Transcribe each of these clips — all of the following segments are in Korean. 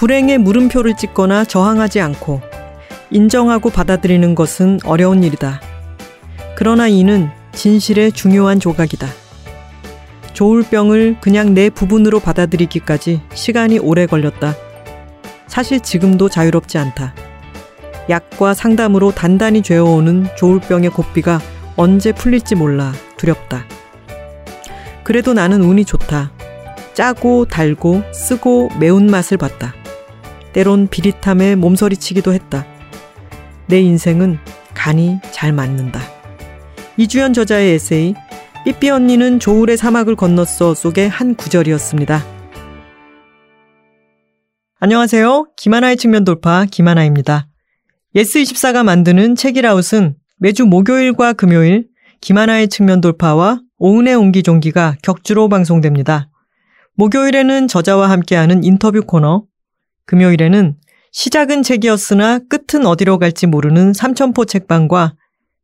불행의 물음표를 찍거나 저항하지 않고 인정하고 받아들이는 것은 어려운 일이다. 그러나 이는 진실의 중요한 조각이다. 조울병을 그냥 내 부분으로 받아들이기까지 시간이 오래 걸렸다. 사실 지금도 자유롭지 않다. 약과 상담으로 단단히 죄어오는 조울병의 고삐가 언제 풀릴지 몰라 두렵다. 그래도 나는 운이 좋다. 짜고 달고 쓰고 매운맛을 봤다. 때론 비릿함에 몸서리치기도 했다. 내 인생은 간이 잘 맞는다. 이주현 저자의 에세이 삐삐 언니는 조울의 사막을 건넜어 속의 한 구절이었습니다. 안녕하세요. 김하나의 측면 돌파 김하나입니다. 예스24가 만드는 책읽아웃은 매주 목요일과 금요일 김하나의 측면 돌파와 오은의 옹기종기가 격주로 방송됩니다. 목요일에는 저자와 함께하는 인터뷰 코너, 금요일에는 시작은 책이었으나 끝은 어디로 갈지 모르는 삼천포 책방과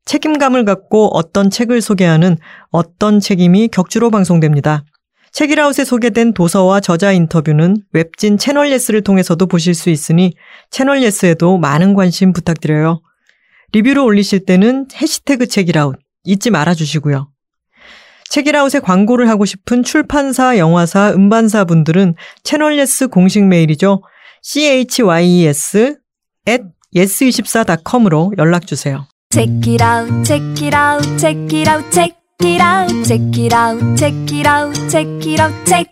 책임감을 갖고 어떤 책을 소개하는 어떤 책임이 격주로 방송됩니다. 책읽아웃에 소개된 도서와 저자 인터뷰는 웹진 채널 예스를 통해서도 보실 수 있으니 채널 예스에도 많은 관심 부탁드려요. 리뷰를 올리실 때는 해시태그 책이라웃 잊지 말아 주시고요. 책이라웃에 광고를 하고 싶은 출판사, 영화사, 음반사 분들은 채널 예스 공식 메일이죠. Chys at yes24.com으로 연락 주세요. Check it out, check it out, check it out, check it out, check it out, check it out, check it out, check.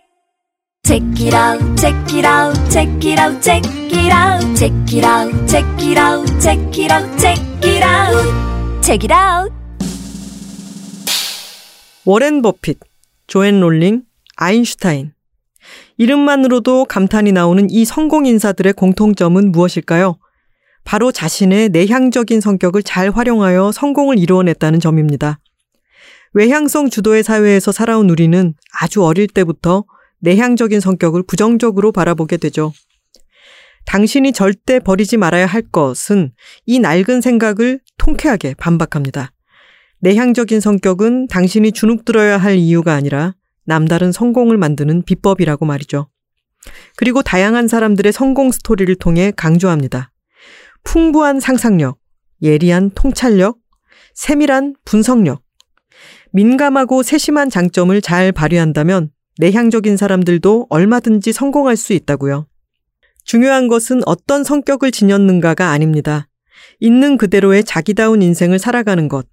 Check it out, check it out, check it out, check it out, check it out, check it out, check it out, check it out, check it out. 워렌 버핏, 조앤 롤링, 아인슈타인. 이름만으로도 감탄이 나오는 이 성공 인사들의 공통점은 무엇일까요? 바로 자신의 내향적인 성격을 잘 활용하여 성공을 이루어냈다는 점입니다. 외향성 주도의 사회에서 살아온 우리는 아주 어릴 때부터 내향적인 성격을 부정적으로 바라보게 되죠. 당신이 절대 버리지 말아야 할 것은 이 낡은 생각을 통쾌하게 반박합니다. 내향적인 성격은 당신이 주눅 들어야 할 이유가 아니라 남다른 성공을 만드는 비법이라고 말이죠. 그리고 다양한 사람들의 성공 스토리를 통해 강조합니다. 풍부한 상상력, 예리한 통찰력, 세밀한 분석력, 민감하고 세심한 장점을 잘 발휘한다면 내향적인 사람들도 얼마든지 성공할 수 있다고요. 중요한 것은 어떤 성격을 지녔는가가 아닙니다. 있는 그대로의 자기다운 인생을 살아가는 것.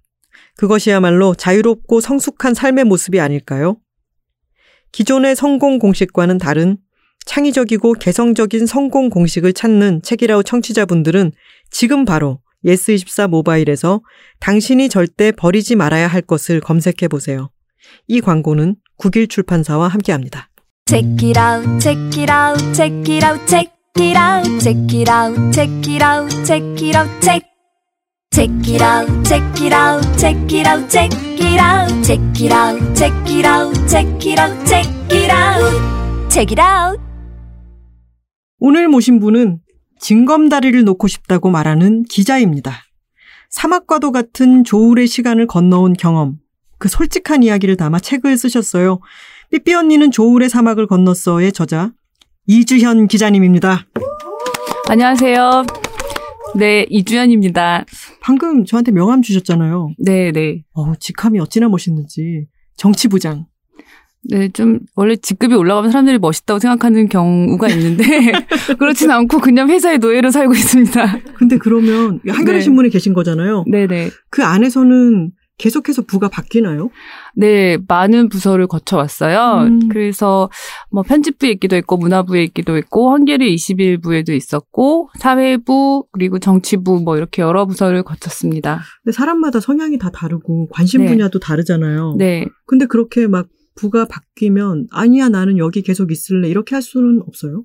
그것이야말로 자유롭고 성숙한 삶의 모습이 아닐까요? 기존의 성공 공식과는 다른 창의적이고 개성적인 성공 공식을 찾는 책이라우 청취자분들은 지금 바로 예스24 모바일에서 당신이 절대 버리지 말아야 할 것을 검색해 보세요. 이 광고는 국일 출판사와 함께 합니다. Check it out, check it out, check it out, check it out, check it out, check it out, check it out, check. Check it out, check it out, check it out, check it out, check it out, check it out, check it out, check it out, check it out. 오늘 모신 분은 징검다리를 놓고 싶다고 말하는 기자입니다. 사막과도 같은 조울의 시간을 건너온 경험, 그 솔직한 이야기를 담아 책을 쓰셨어요. 삐삐 언니는 조울의 사막을 건넜어의 저자 이주현 기자님입니다. 안녕하세요. 네, 이주연입니다. 방금 저한테 명함 주셨잖아요. 네, 네. 어, 직함이 어찌나 멋있는지. 정치부장. 네, 좀, 원래 직급이 올라가면 사람들이 멋있다고 생각하는 경우가 있는데, 그렇진 않고 그냥 회사의 노예로 살고 있습니다. 근데 그러면 한겨레 네. 신문에 계신 거잖아요. 네 네. 그 안에서는 계속해서 부가 바뀌나요? 네, 많은 부서를 거쳐왔어요. 음. 그래서 뭐 편집부에 있기도 했고, 문화부에 있기도 했고, 한겨레 21부에도 있었고, 사회부, 그리고 정치부, 뭐 이렇게 여러 부서를 거쳤습니다. 근데 사람마다 성향이 다 다르고 관심 네. 분야도 다르잖아요. 네. 근데 그렇게 막 부가 바뀌면 아니야 나는 여기 계속 있을래 이렇게 할 수는 없어요.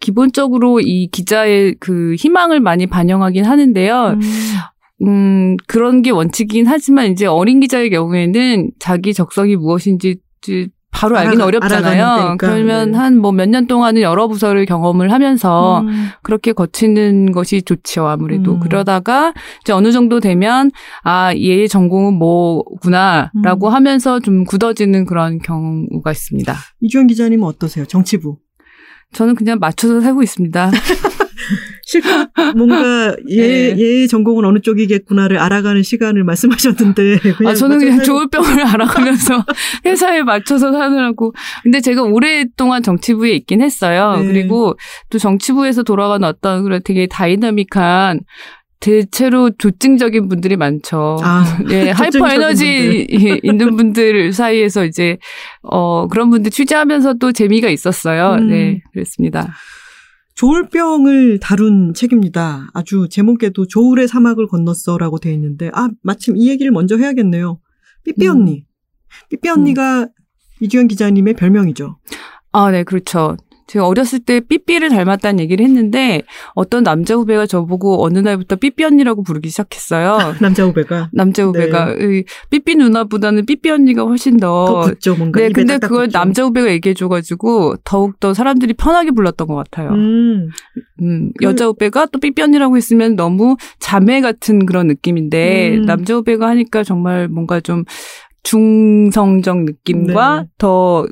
기본적으로 이 기자의 그 희망을 많이 반영하긴 하는데요. 음, 그런 게 원칙이긴 하지만 이제 어린 기자의 경우에는 자기 적성이 무엇인지 바로 알기는 알아가- 어렵잖아요. 그러면 네. 한뭐 몇 년 동안은 여러 부서를 경험을 하면서 음. 그렇게 거치는 것이 좋죠, 아무래도. 음. 그러다가 이제 어느 정도 되면 아, 얘의 전공은 뭐구나라고 음. 하면서 좀 굳어지는 그런 경우가 있습니다. 이주영 기자님은 어떠세요? 정치부. 저는 그냥 맞춰서 살고 있습니다. 실컷 뭔가 얘, 네. 얘의 전공은 어느 쪽이겠구나를 알아가는 시간을 말씀하셨는데. 아, 저는 그냥 조울병을 알아가면서 회사에 맞춰서 사느라고. 근데 제가 오랫동안 정치부에 있긴 했어요. 네. 그리고 또 정치부에서 돌아가는 어떤 그런 되게 다이나믹한 대체로 조증적인 분들이 많죠. 아, 예, hyper 에너지 있는 분들 사이에서 이제 어 그런 분들 취재하면서 또 재미가 있었어요. 음. 네, 그랬습니다. 조울병을 다룬 책입니다. 아주 제목에도 조울의 사막을 건넜어라고 돼 있는데 아 마침 이 얘기를 먼저 해야겠네요. 삐삐 음. 언니, 삐삐 언니가 이주연 기자님의 별명이죠. 아, 네, 그렇죠. 제가 어렸을 때 삐삐를 닮았다는 얘기를 했는데 어떤 남자 후배가 저보고 어느 날부터 삐삐 언니라고 부르기 시작했어요. 남자 후배가 남자 후배가 의, 삐삐 누나보다는 삐삐 언니가 훨씬 더 더 붙죠 뭔가. 네, 근데 그걸 붙죠. 남자 후배가 얘기해줘가지고 더욱더 사람들이 편하게 불렀던 것 같아요. 음, 음, 그- 여자 후배가 또 삐삐 언니라고 했으면 너무 자매 같은 그런 느낌인데 음. 남자 후배가 하니까 정말 뭔가 좀 중성적 느낌과 네. 더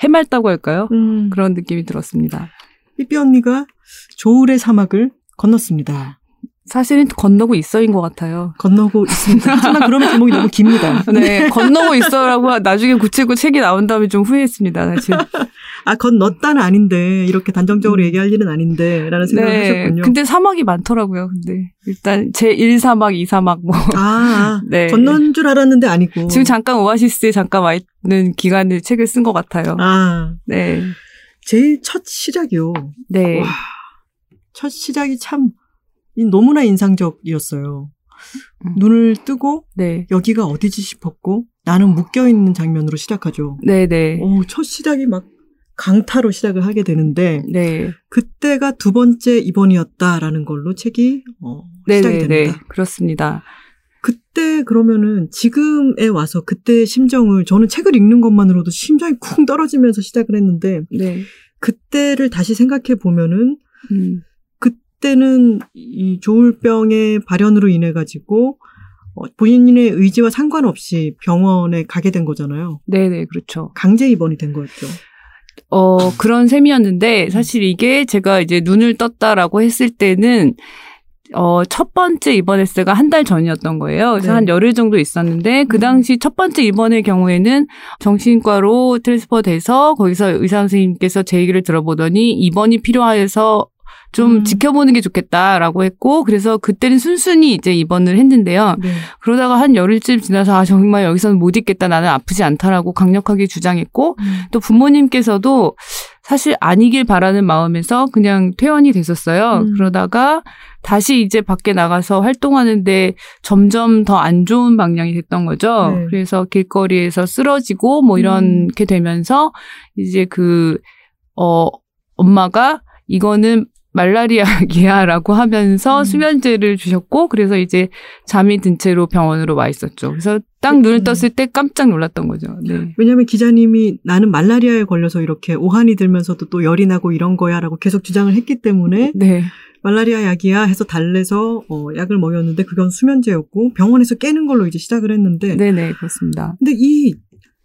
해맑다고 할까요? 음. 그런 느낌이 들었습니다. 삐삐 언니가 조울의 사막을 건넜습니다. 사실은 건너고 있어인 것 같아요. 건너고 있습니다. 하지만 그러면 제목이 너무 깁니다. 네, 건너고 있어라고 나중에 구체고 책이 나온 다음에 좀 후회했습니다, 사실. 아, 건넜다는 아닌데, 이렇게 단정적으로 얘기할 일은 아닌데, 라는 생각을 음. 네, 하셨군요. 근데 사막이 많더라고요, 근데. 일단 제 1사막, 2사막 뭐. 아, 네. 건넌 줄 알았는데 아니고. 지금 잠깐 오아시스에 잠깐 와 있는 기간에 책을 쓴 것 같아요. 아, 네. 제일 첫 시작이요. 네. 와, 첫 시작이 참 이- 너무나 인상적이었어요. 음. 눈을 뜨고 네. 여기가 어디지 싶었고 나는 묶여 있는 장면으로 시작하죠. 네, 네. 오, 첫 시작이 막 강타로 시작을 하게 되는데 네. 그때가 두 번째 입원이었다라는 걸로 책이 어, 네, 시작이 네, 됩니다. 네. 그렇습니다. 그때 그러면은 지금에 와서 그때의 심정을 저는 책을 읽는 것만으로도 심장이 쿵 떨어지면서 시작을 했는데 네. 그때를 다시 생각해 보면은 음. 그때는 이 조울병의 발현으로 인해 가지고 어, 본인의 의지와 상관없이 병원에 가게 된 거잖아요. 네, 네, 그렇죠. 강제 입원이 된 거였죠. 어, 그런 셈이었는데, 사실 이게 제가 이제 눈을 떴다라고 했을 때는, 어, 첫 번째 입원했을가 한 달 전이었던 거예요. 그래서 네. 한 열흘 정도 있었는데, 그 음. 당시 첫 번째 입원의 경우에는 정신과로 transfer 돼서 거기서 의사 선생님께서 제 얘기를 들어보더니 입원이 필요해서 좀 음. 지켜보는 게 좋겠다라고 했고, 그래서 그때는 순순히 이제 입원을 했는데요. 네. 그러다가 한 열흘쯤 지나서 아, 정말 여기서는 못 있겠다. 나는 아프지 않다라고 강력하게 주장했고, 또 부모님께서도 사실 아니길 바라는 마음에서 그냥 퇴원이 됐었어요. 음. 그러다가 다시 이제 밖에 나가서 활동하는데 점점 더 안 좋은 방향이 됐던 거죠. 네. 그래서 길거리에서 쓰러지고 뭐 이렇게 되면서 이제 그, 어, 엄마가 이거는 말라리아기야라고 하면서 음. 수면제를 주셨고 그래서 이제 잠이 든 채로 병원으로 와 있었죠. 그래서 딱 눈을 음. 떴을 때 깜짝 놀랐던 거죠. 네. 왜냐하면 기자님이 나는 말라리아에 걸려서 이렇게 오한이 들면서도 또 열이 나고 이런 거야라고 계속 주장을 했기 때문에 네. 말라리아 약이야 해서 달래서 어, 약을 먹였는데 그건 수면제였고 병원에서 깨는 걸로 이제 시작을 했는데 네네, 그렇습니다. 근데 이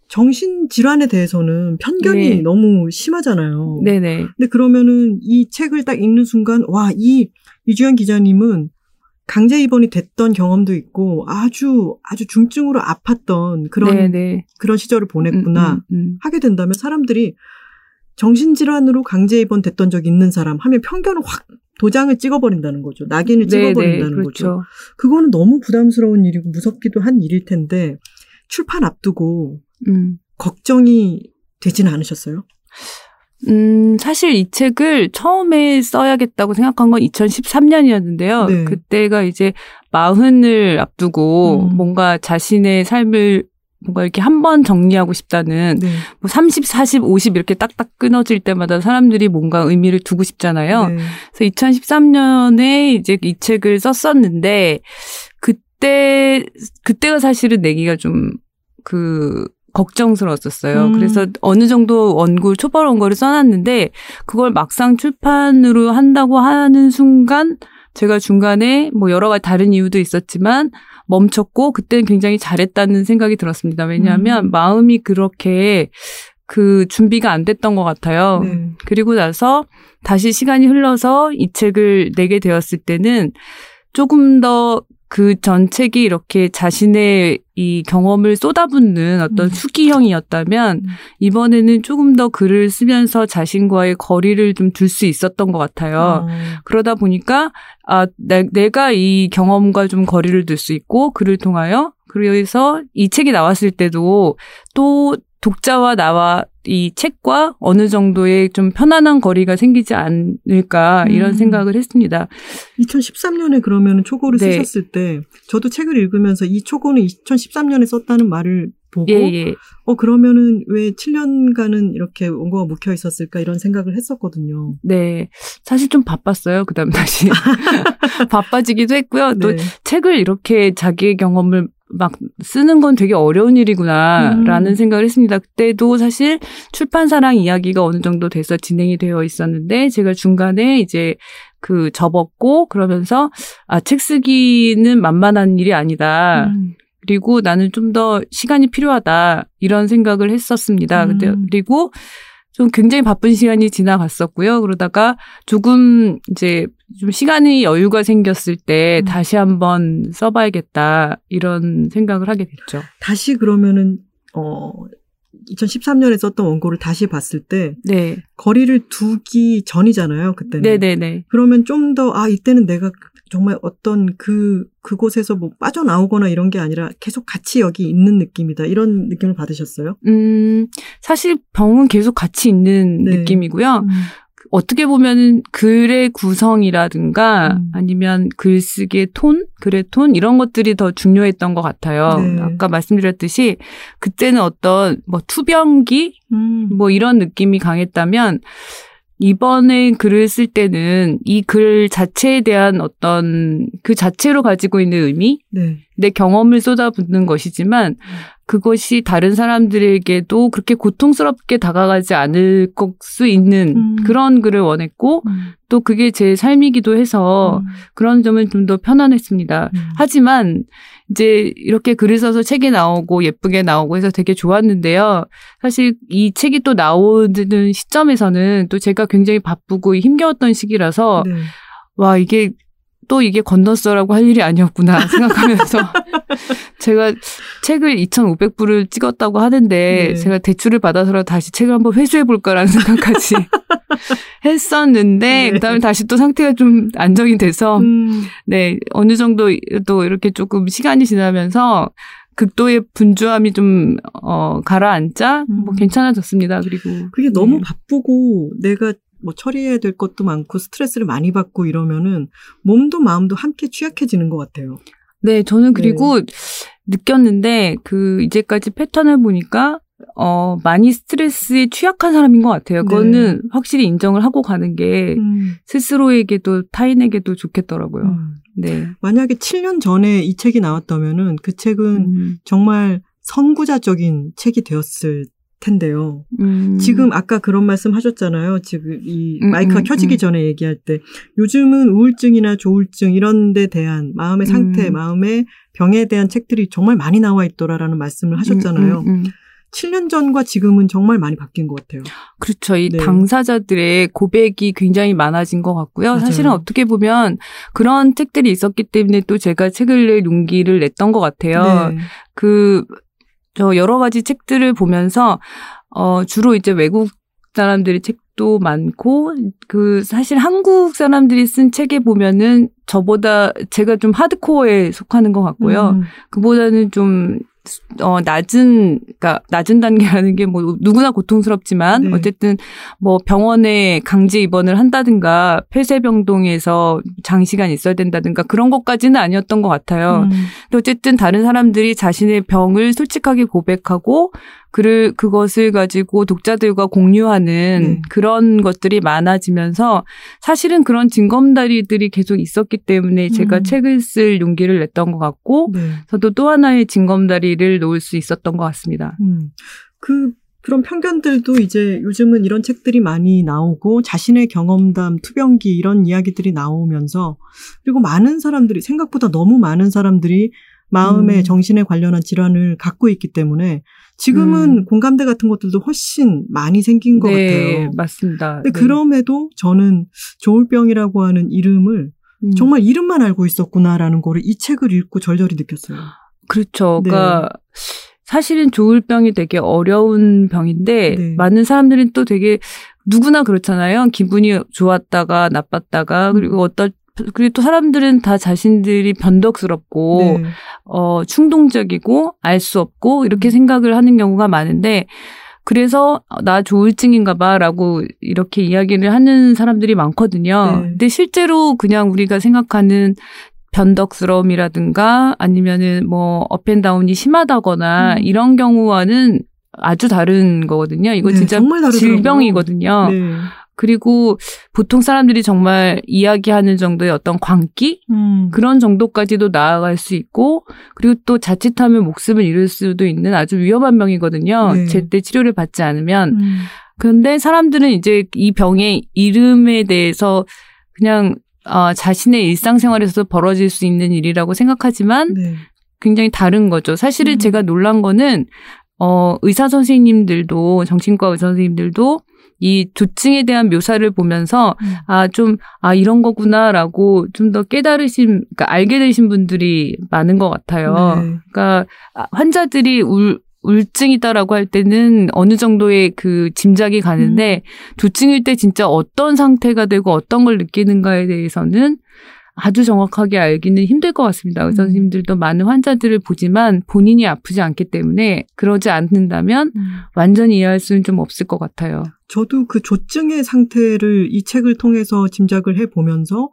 정신 질환에 대해서는 편견이 네. 너무 심하잖아요. 네네. 근데 그러면은 이 책을 딱 읽는 순간 와 이 이주연 기자님은 강제 입원이 됐던 경험도 있고 아주 아주 중증으로 아팠던 그런 네네. 그런 시절을 보냈구나 음, 음, 음. 하게 된다면 사람들이 정신질환으로 강제 입원 됐던 적 있는 사람 하면 편견을 확 도장을 찍어버린다는 거죠. 낙인을 네네, 찍어버린다는 거죠. 그렇죠. 그거는 너무 부담스러운 일이고 무섭기도 한 일일 텐데 출판 앞두고 음. 걱정이 되지는 않으셨어요? 음, 사실 이 책을 처음에 써야겠다고 생각한 건 2013년이었는데요. 네. 그때가 이제 마흔을 앞두고 음. 뭔가 자신의 삶을 뭔가 이렇게 한 번 정리하고 싶다는 네. 뭐 30, 40, 50 이렇게 딱딱 끊어질 때마다 사람들이 뭔가 의미를 두고 싶잖아요. 네. 그래서 2013년에 이제 이 책을 썼었는데 그때 그때가 사실은 내기가 좀그 걱정스러웠었어요. 음. 그래서 어느 정도 원고 초벌 원고를 써놨는데 그걸 막상 출판으로 한다고 하는 순간 제가 중간에 뭐 여러 가지 다른 이유도 있었지만 멈췄고 그때는 굉장히 잘했다는 생각이 들었습니다. 왜냐하면 음. 마음이 그렇게 그 준비가 안 됐던 것 같아요. 네. 그리고 나서 다시 시간이 흘러서 이 책을 내게 되었을 때는 조금 더 그 전 책이 이렇게 자신의 이 경험을 쏟아붓는 어떤 음. 수기형이었다면 음. 이번에는 조금 더 글을 쓰면서 자신과의 거리를 좀 둘 수 있었던 것 같아요. 어. 그러다 보니까 아 내, 내가 이 경험과 좀 거리를 둘 수 있고 글을 통하여 그래서 이 책이 나왔을 때도 또 독자와 나와 이 책과 어느 정도의 좀 편안한 거리가 생기지 않을까 이런 음. 생각을 했습니다. 2013년에 그러면 초고를 네. 쓰셨을 때 저도 책을 읽으면서 이 초고는 2013년에 썼다는 말을 보고 예, 예. 어 그러면은 왜 7년간은 이렇게 원고가 묵혀 있었을까 이런 생각을 했었거든요. 네. 사실 좀 바빴어요. 그다음 다시 바빠지기도 했고요. 또 네. 책을 이렇게 자기의 경험을 막 쓰는 건 되게 어려운 일이구나라는 음. 생각을 했습니다. 그때도 사실 출판사랑 이야기가 어느 정도 돼서 진행이 되어 있었는데 제가 중간에 이제 그 접었고 그러면서 아, 책 쓰기는 만만한 일이 아니다. 음. 그리고 나는 좀 더 시간이 필요하다. 이런 생각을 했었습니다. 음. 근데 그리고 좀 굉장히 바쁜 시간이 지나갔었고요. 그러다가 조금 이제 좀 시간이 여유가 생겼을 때 음. 다시 한번 써봐야겠다. 이런 생각을 하게 됐죠. 다시 그러면은 어 2013년에 썼던 원고를 다시 봤을 때 네. 거리를 두기 전이잖아요. 그때는. 네네네. 그러면 좀 더 아 이때는 내가 정말 어떤 그 그곳에서 뭐 빠져나오거나 이런 게 아니라 계속 같이 여기 있는 느낌이다 이런 느낌을 받으셨어요? 음, 사실 병은 계속 같이 있는 네. 느낌이고요. 음. 어떻게 보면은 글의 구성이라든가 음. 아니면 글쓰기의 톤, 글의 톤 이런 것들이 더 중요했던 것 같아요. 네. 아까 말씀드렸듯이 그때는 어떤 뭐 투병기 음. 뭐 이런 느낌이 강했다면 이번에 글을 쓸 때는 이 글 자체에 대한 어떤 그 자체로 가지고 있는 의미, 네. 내 경험을 쏟아붓는 것이지만 그것이 다른 사람들에게도 그렇게 고통스럽게 다가가지 않을 것수 있는 음. 그런 글을 원했고 음. 또 그게 제 삶이기도 해서 그런 점은 좀 더 편안했습니다. 음. 하지만 이제 이렇게 글을 써서 책이 나오고 예쁘게 나오고 해서 되게 좋았는데요. 사실 이 책이 또 나오는 시점에서는 또 제가 굉장히 바쁘고 힘겨웠던 시기라서 네. 와 이게 또 이게 건너서라고 할 일이 아니었구나 생각하면서 제가 책을 2,500부를 찍었다고 하는데 네. 제가 대출을 받아서라도 다시 책을 한번 회수해 볼까라는 생각까지 했었는데 네. 그다음에 다시 또 상태가 좀 안정이 돼서 음. 네 어느 정도 또 이렇게 조금 시간이 지나면서 극도의 분주함이 좀 어, 가라앉자 뭐 음. 괜찮아졌습니다. 그리고 그게 너무 네. 바쁘고 내가 뭐 처리해야 될 것도 많고 스트레스를 많이 받고 이러면은 몸도 마음도 함께 취약해지는 것 같아요. 네, 저는 그리고 느꼈는데 그 이제까지 패턴을 보니까 어 많이 스트레스에 취약한 사람인 것 같아요. 그거는 확실히 인정을 하고 가는 게 음. 스스로에게도 타인에게도 좋겠더라고요. 음. 네. 만약에 7년 전에 이 책이 나왔다면은 그 책은 음, 정말 선구자적인 책이 되었을 텐데요. 음. 지금 아까 그런 말씀 하셨잖아요. 지금 이 음, 마이크가 음, 켜지기 음. 전에 얘기할 때 요즘은 우울증이나 조울증 이런 데 대한 마음의 상태, 음. 마음의 병에 대한 책들이 정말 많이 나와 있더라라는 말씀을 하셨잖아요. 음, 음, 음. 7년 전과 지금은 정말 많이 바뀐 것 같아요. 그렇죠. 이 네. 당사자들의 고백이 굉장히 많아진 것 같고요. 맞아요. 사실은 어떻게 보면 그런 책들이 있었기 때문에 또 제가 책을 낼 용기를 냈던 것 같아요. 네. 그, 저 여러 가지 책들을 보면서, 어, 주로 이제 외국 사람들의 책도 많고, 그, 사실 한국 사람들이 쓴 책에 보면은 저보다 제가 좀 하드코어에 속하는 것 같고요. 음. 그보다는 좀, 어, 낮은, 그니까, 낮은 단계라는 게 뭐, 누구나 고통스럽지만, 네. 어쨌든, 뭐, 병원에 강제 입원을 한다든가, 폐쇄병동에서 장시간 있어야 된다든가, 그런 것까지는 아니었던 것 같아요. 음. 근데 어쨌든 다른 사람들이 자신의 병을 솔직하게 고백하고 그를 그것을 가지고 독자들과 공유하는 네. 그런 것들이 많아지면서 사실은 그런 징검다리들이 계속 있었기 때문에 제가 음. 책을 쓸 용기를 냈던 것 같고 네. 저도 또 하나의 징검다리를 놓을 수 있었던 것 같습니다. 음. 그 그런 편견들도 이제 요즘은 이런 책들이 많이 나오고 자신의 경험담, 투병기 이런 이야기들이 나오면서 그리고 많은 사람들이 생각보다 너무 많은 사람들이 마음의 음. 정신에 관련한 질환을 갖고 있기 때문에 지금은 공감대 같은 것들도 훨씬 많이 생긴 것 네, 같아요. 맞습니다. 근데 네. 그럼에도 저는 조울병이라고 하는 이름을 음. 정말 이름만 알고 있었구나라는 거를 이 책을 읽고 절절히 느꼈어요. 그렇죠. 네. 그러니까 사실은 조울병이 되게 어려운 병인데 네. 많은 사람들이 또 되게 누구나 그렇잖아요. 기분이 좋았다가 나빴다가 그리고 어떤 그리고 또 사람들은 다 자신들이 변덕스럽고 네. 어 충동적이고 알 수 없고 이렇게 생각을 하는 경우가 많은데 그래서 나 조울증인가 봐라고 이렇게 이야기를 하는 사람들이 많거든요. 네. 근데 실제로 그냥 우리가 생각하는 변덕스러움이라든가 아니면은 뭐 업앤다운이 심하다거나 음. 이런 경우와는 아주 다른 거거든요. 이거 네, 진짜. 질병이거든요. 네. 그리고 보통 사람들이 정말 이야기하는 정도의 어떤 광기 음. 그런 정도까지도 나아갈 수 있고 그리고 또 자칫하면 목숨을 잃을 수도 있는 아주 위험한 병이거든요. 네. 제때 치료를 받지 않으면. 음. 그런데 사람들은 이제 이 병의 이름에 대해서 그냥 어, 자신의 일상생활에서 벌어질 수 있는 일이라고 생각하지만 네. 굉장히 다른 거죠. 사실은 음. 제가 놀란 거는 어 의사 선생님들도 정신과 의사 선생님들도 이 조증에 대한 묘사를 보면서 음. 아 좀 아 이런 거구나라고 좀 더 깨달으신 그러니까 알게 되신 분들이 많은 것 같아요. 네. 그러니까 아, 환자들이 울 울증이다라고 할 때는 어느 정도의 그 짐작이 가는데 조증일 때 진짜 어떤 상태가 되고 어떤 걸 느끼는가에 대해서는 아주 정확하게 알기는 힘들 것 같습니다. 의사 음. 선생님들도 많은 환자들을 보지만 본인이 아프지 않기 때문에 그러지 않는다면 음. 완전히 이해할 수는 좀 없을 것 같아요. 저도 그 조증의 상태를 이 책을 통해서 짐작을 해 보면서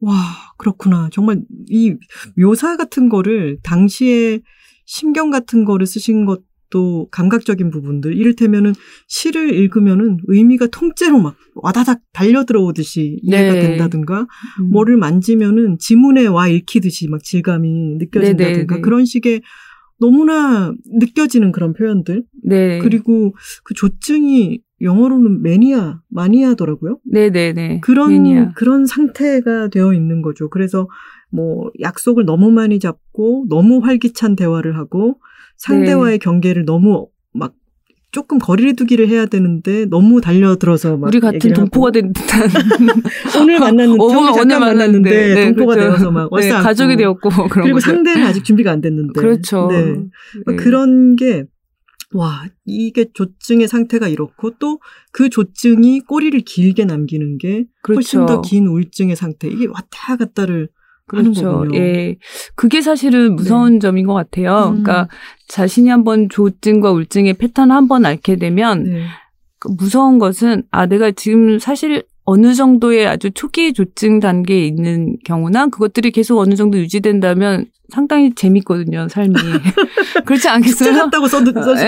와 그렇구나 정말 이 묘사 같은 거를 당시에 심경 같은 거를 쓰신 것 도 감각적인 부분들 이를테면은 시를 읽으면은 의미가 통째로 막 와다닥 달려 들어오듯이 이해가 네. 된다든가 음. 뭐를 만지면은 지문에 와 읽히듯이 막 질감이 느껴진다든가 네네네. 그런 식의 너무나 느껴지는 그런 표현들 네. 그리고 그 조증이 영어로는 매니아, 마니아더라고요. 네네네. 그런 매니아. 그런 상태가 되어 있는 거죠. 그래서 뭐 약속을 너무 많이 잡고 너무 활기찬 대화를 하고 상대와의 경계를 너무 막 조금 거리를 두기를 해야 되는데 너무 달려들어서 막 우리 같은 동포가 된 듯한 오늘 만났는데 어, 처음에 잠깐 만났는데 네, 동포가 그렇죠. 되어서 막 네, 가족이. 되었고 그런 그리고 거죠. 상대는 아직 준비가 안 됐는데 그렇죠. 네. 네. 그런 게, 와, 이게 조증의 상태가 이렇고 또 그 조증이 꼬리를 길게 남기는 게 훨씬 그렇죠. 더긴 우울증의 상태. 이게 왔다 갔다를 그렇죠. 거군요. 예. 그게 사실은 무서운 점인 것 같아요. 음. 그러니까 자신이 한번 조증과 우울증의 패턴을 한번 앓게 되면 네. 그 무서운 것은 아 내가 지금 사실 어느 정도의 아주 초기 조증 단계에 있는 경우나 그것들이 계속 어느 정도 유지된다면 상당히 재밌거든요, 삶이. 그렇지 않겠어요? 축제 같다고 써, 써, 쓰셨어요.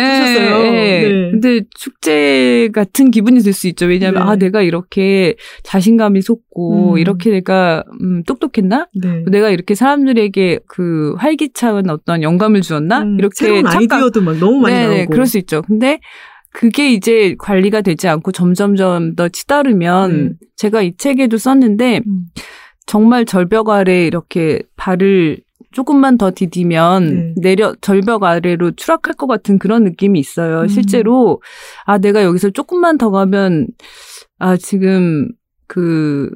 예, 예. 네. 근데 축제 같은 기분이 들 수 있죠. 왜냐하면 네. 아 내가 이렇게 자신감이 솟고 음. 이렇게 내가 음, 똑똑했나? 네. 내가 이렇게 사람들에게 그 활기찬 어떤 영감을 주었나? 음, 이렇게 새로운 착각- 아이디어도 막 너무 많이 네네, 나오고. 그럴 수 있죠. 근데 그게 이제 관리가 되지 않고 점점점 더 치다르면 네. 제가 이 책에도 썼는데 음. 정말 절벽 아래 이렇게 발을 조금만 더 디디면 네. 내려 절벽 아래로 추락할 것 같은 그런 느낌이 있어요. 음. 실제로 아 내가 여기서 조금만 더 가면 아 지금 그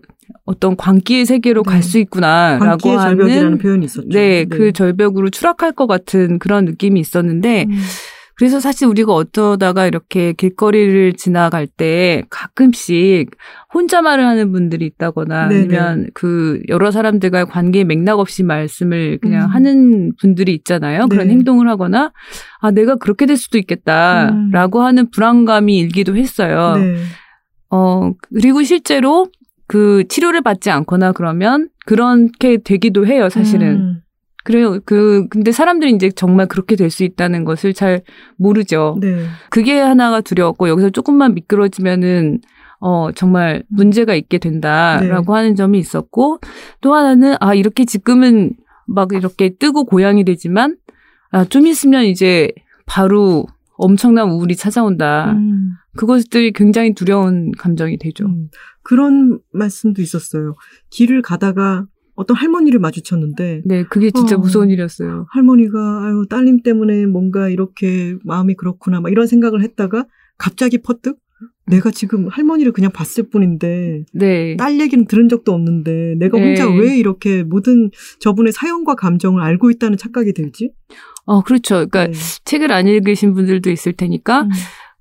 어떤 광기의 세계로 네. 갈수 있구나라고 하는 절벽이라는 표현이 있었죠. 네, 그 절벽으로 추락할 것 같은 그런 느낌이 있었는데 음. 그래서 사실 우리가 어쩌다가 이렇게 길거리를 지나갈 때 가끔씩 혼자 말을 하는 분들이 있다거나 네네. 아니면 그 여러 사람들과 관계 맥락 없이 말씀을 그냥 음. 하는 분들이 있잖아요. 그런 네. 행동을 하거나 아 내가 그렇게 될 수도 있겠다라고 하는 불안감이 일기도 했어요. 음. 네. 어 그리고 실제로 그 치료를 받지 않거나 그러면 그렇게 되기도 해요. 사실은. 음. 그래요. 그 근데 사람들이 이제 정말 그렇게 될 수 있다는 것을 잘 모르죠. 네. 그게 하나가 두려웠고 여기서 조금만 미끄러지면은 어 정말 문제가 있게 된다라고 네. 하는 점이 있었고 또 하나는 아 이렇게 지금은 막 이렇게 뜨고 고양이 되지만 아 좀 있으면 이제 바로 엄청난 우울이 찾아온다. 음. 그것들이 굉장히 두려운 감정이 되죠. 음, 그런 말씀도 있었어요. 길을 가다가 어떤 할머니를 마주쳤는데 네, 그게 진짜 어. 무서운 일이었어요. 할머니가 아유 딸님 때문에 뭔가 이렇게 마음이 그렇구나 막 이런 생각을 했다가 갑자기 퍼뜩 내가 지금 할머니를 그냥 봤을 뿐인데 네. 딸 얘기는 들은 적도 없는데 내가 혼자 네. 왜 이렇게 모든 저분의 사연과 감정을 알고 있다는 착각이 들지? 어, 그렇죠. 그러니까 네. 책을 안 읽으신 분들도 있을 테니까 음.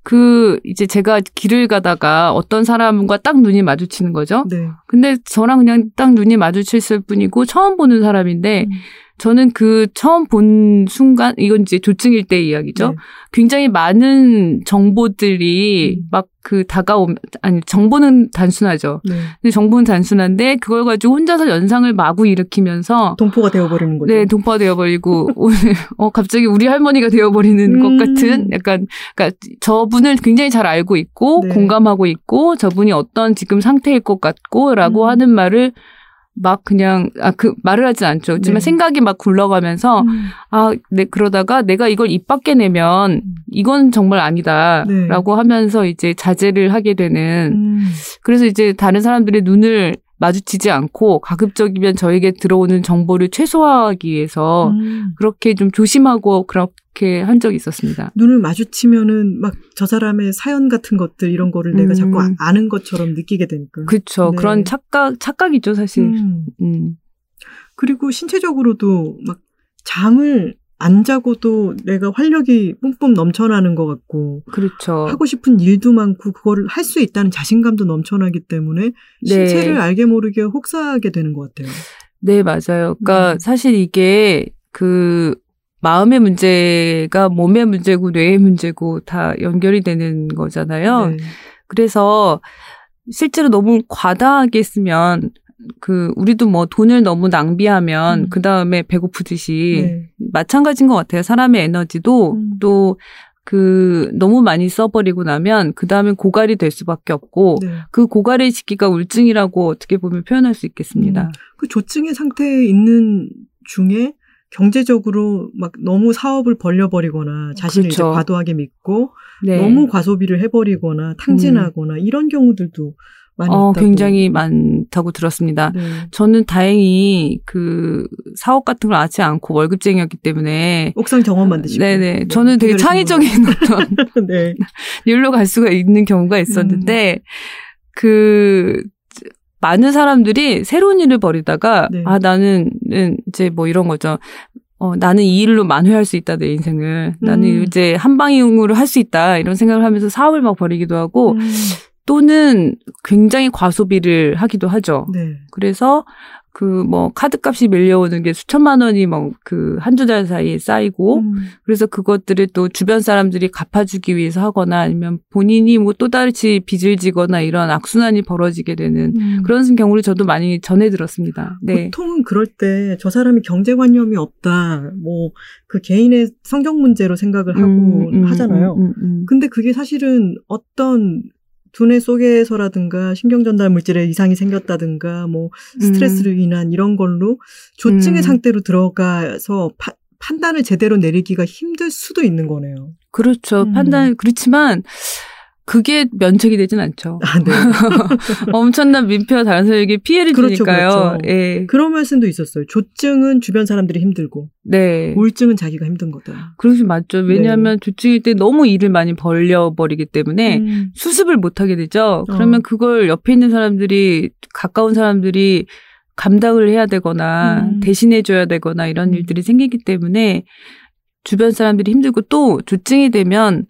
그 이제 제가 길을 가다가 어떤 사람과 딱 눈이 마주치는 거죠. 네. 근데 저랑 그냥 딱 눈이 마주쳤을 뿐이고 처음 보는 사람인데 음. 저는 그 처음 본 순간 이건 이제 조증일 때 이야기죠. 네. 굉장히 많은 정보들이 음. 막그 다가오면 아니 정보는 단순하죠. 네. 근데 정보는 단순한데 그걸 가지고 혼자서 연상을 마구 일으키면서 동포가 되어버리는 거죠. 네, 동파가 되어버리고, 오늘, 어, 갑자기 우리 할머니가 되어버리는 음. 것 같은, 약간, 그니까, 저분을 굉장히 잘 알고 있고, 네. 공감하고 있고, 저분이 어떤 지금 상태일 것 같고, 라고 음. 하는 말을 막 그냥, 아, 그, 말을 하진 않죠. 하지만 네. 생각이 막 굴러가면서, 음. 아, 네, 그러다가 내가 이걸 입 밖에 내면, 이건 정말 아니다. 네. 라고 하면서 이제 자제를 하게 되는, 음. 그래서 이제 다른 사람들의 눈을 마주치지 않고 가급적이면 저에게 들어오는 정보를 최소화하기 위해서 음. 그렇게 좀 조심하고 그렇게 한 적이 있었습니다. 눈을 마주치면은 막 저 사람의 사연 같은 것들 이런 거를 내가 음. 자꾸 아- 아는 것처럼 느끼게 되니까. 그렇죠. 네. 그런 착각 착각이죠, 사실. 음. 음. 그리고 신체적으로도 막 잠을 안 자고도 내가 활력이 뿜뿜 넘쳐나는 것 같고 그렇죠. 하고 싶은 일도 많고 그거를 할 수 있다는 자신감도 넘쳐나기 때문에 네. 신체를 알게 모르게 혹사하게 되는 것 같아요. 네, 맞아요. 그러니까 음. 사실 이게 그 마음의 문제가 몸의 문제고 뇌의 문제고 다 연결이 되는 거잖아요. 네. 그래서 실제로 너무 과다하게 쓰면 그 우리도 뭐 돈을 너무 낭비하면 음. 그 다음에 배고프듯이 네. 마찬가지인 것 같아요. 사람의 에너지도 음. 또그 너무 많이 써버리고 나면 그 다음에 고갈이 될 수밖에 없고 네. 그 고갈의 시기가 우울증이라고 어떻게 보면 표현할 수 있겠습니다. 그 조증의 상태에 있는 중에 경제적으로 막 너무 사업을 벌려버리거나 자신을 이제 그렇죠. 과도하게 믿고 네. 너무 과소비를 해버리거나 탕진하거나 이런 경우들도 많이 어, 있다고. 굉장히 많다고 들었습니다. 네. 저는 다행히 그 사업 같은 걸 하지 않고 월급쟁이였기 때문에 옥상 정원 만드시고. 네네. 저는 되게 창의적인 어떤. 네. 일로 갈 수가 있는 경우가 있었는데 그 많은 사람들이 새로운 일을 벌이다가 네. 아 나는 이제 뭐 이런 거죠. 어 나는 이 일로 만회할 수 있다 내 인생을 나는 음. 이제 한방이용으로 할 수 있다 이런 생각을 하면서 사업을 막 벌이기도 하고 음, 또는 굉장히 과소비를 하기도 하죠. 네. 그래서 그 뭐 카드값이 밀려오는 게 수천만 원이 뭐 그 한두 달 사이에 쌓이고 음, 그래서 그것들을 또 주변 사람들이 갚아주기 위해서 하거나 아니면 본인이 뭐 또다시 빚을 지거나 이런 악순환이 벌어지게 되는 음. 그런 경우를 저도 많이 전해 들었습니다. 네. 보통은 그럴 때 저 사람이 경제관념이 없다. 뭐 그 개인의 성격 문제로 생각을 하고 음, 음, 하잖아요. 음, 음, 음. 근데 그게 사실은 어떤 두뇌 속에서라든가 신경 전달 물질에 이상이 생겼다든가 뭐 스트레스로 인한 이런 걸로 조증의 음. 상태로 들어가서 파- 판단을 제대로 내리기가 힘들 수도 있는 거네요. 그렇죠. 음. 판단 그렇지만 그게 면책이 되진 않죠. 아, 네. 엄청난 민폐와 다른 사람에게 피해를 그렇죠, 주니까요. 그렇죠. 예. 그런 말씀도 있었어요. 조증은 주변 사람들이 힘들고 네. 우울증은 자기가 힘든 거다. 그러시 맞죠. 왜냐하면 조증일 때 너무 일을 많이 벌려버리기 때문에 음. 수습을 못 하게 되죠. 어. 그러면 그걸 옆에 있는 사람들이 가까운 사람들이 감당을 해야 되거나 음. 대신해 줘야 되거나 이런 음. 일들이 생기기 때문에 주변 사람들이 힘들고 또 조증이 되면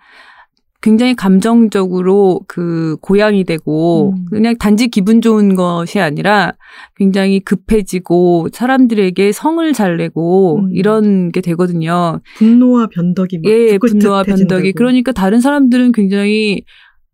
굉장히 감정적으로 그 고양이 되고 음. 그냥 단지 기분 좋은 것이 아니라 굉장히 급해지고 사람들에게 성을 잘 내고 음. 이런 게 되거든요. 분노와 변덕이 막 예, 분노와 듯 변덕이. 해진다고. 그러니까 다른 사람들은 굉장히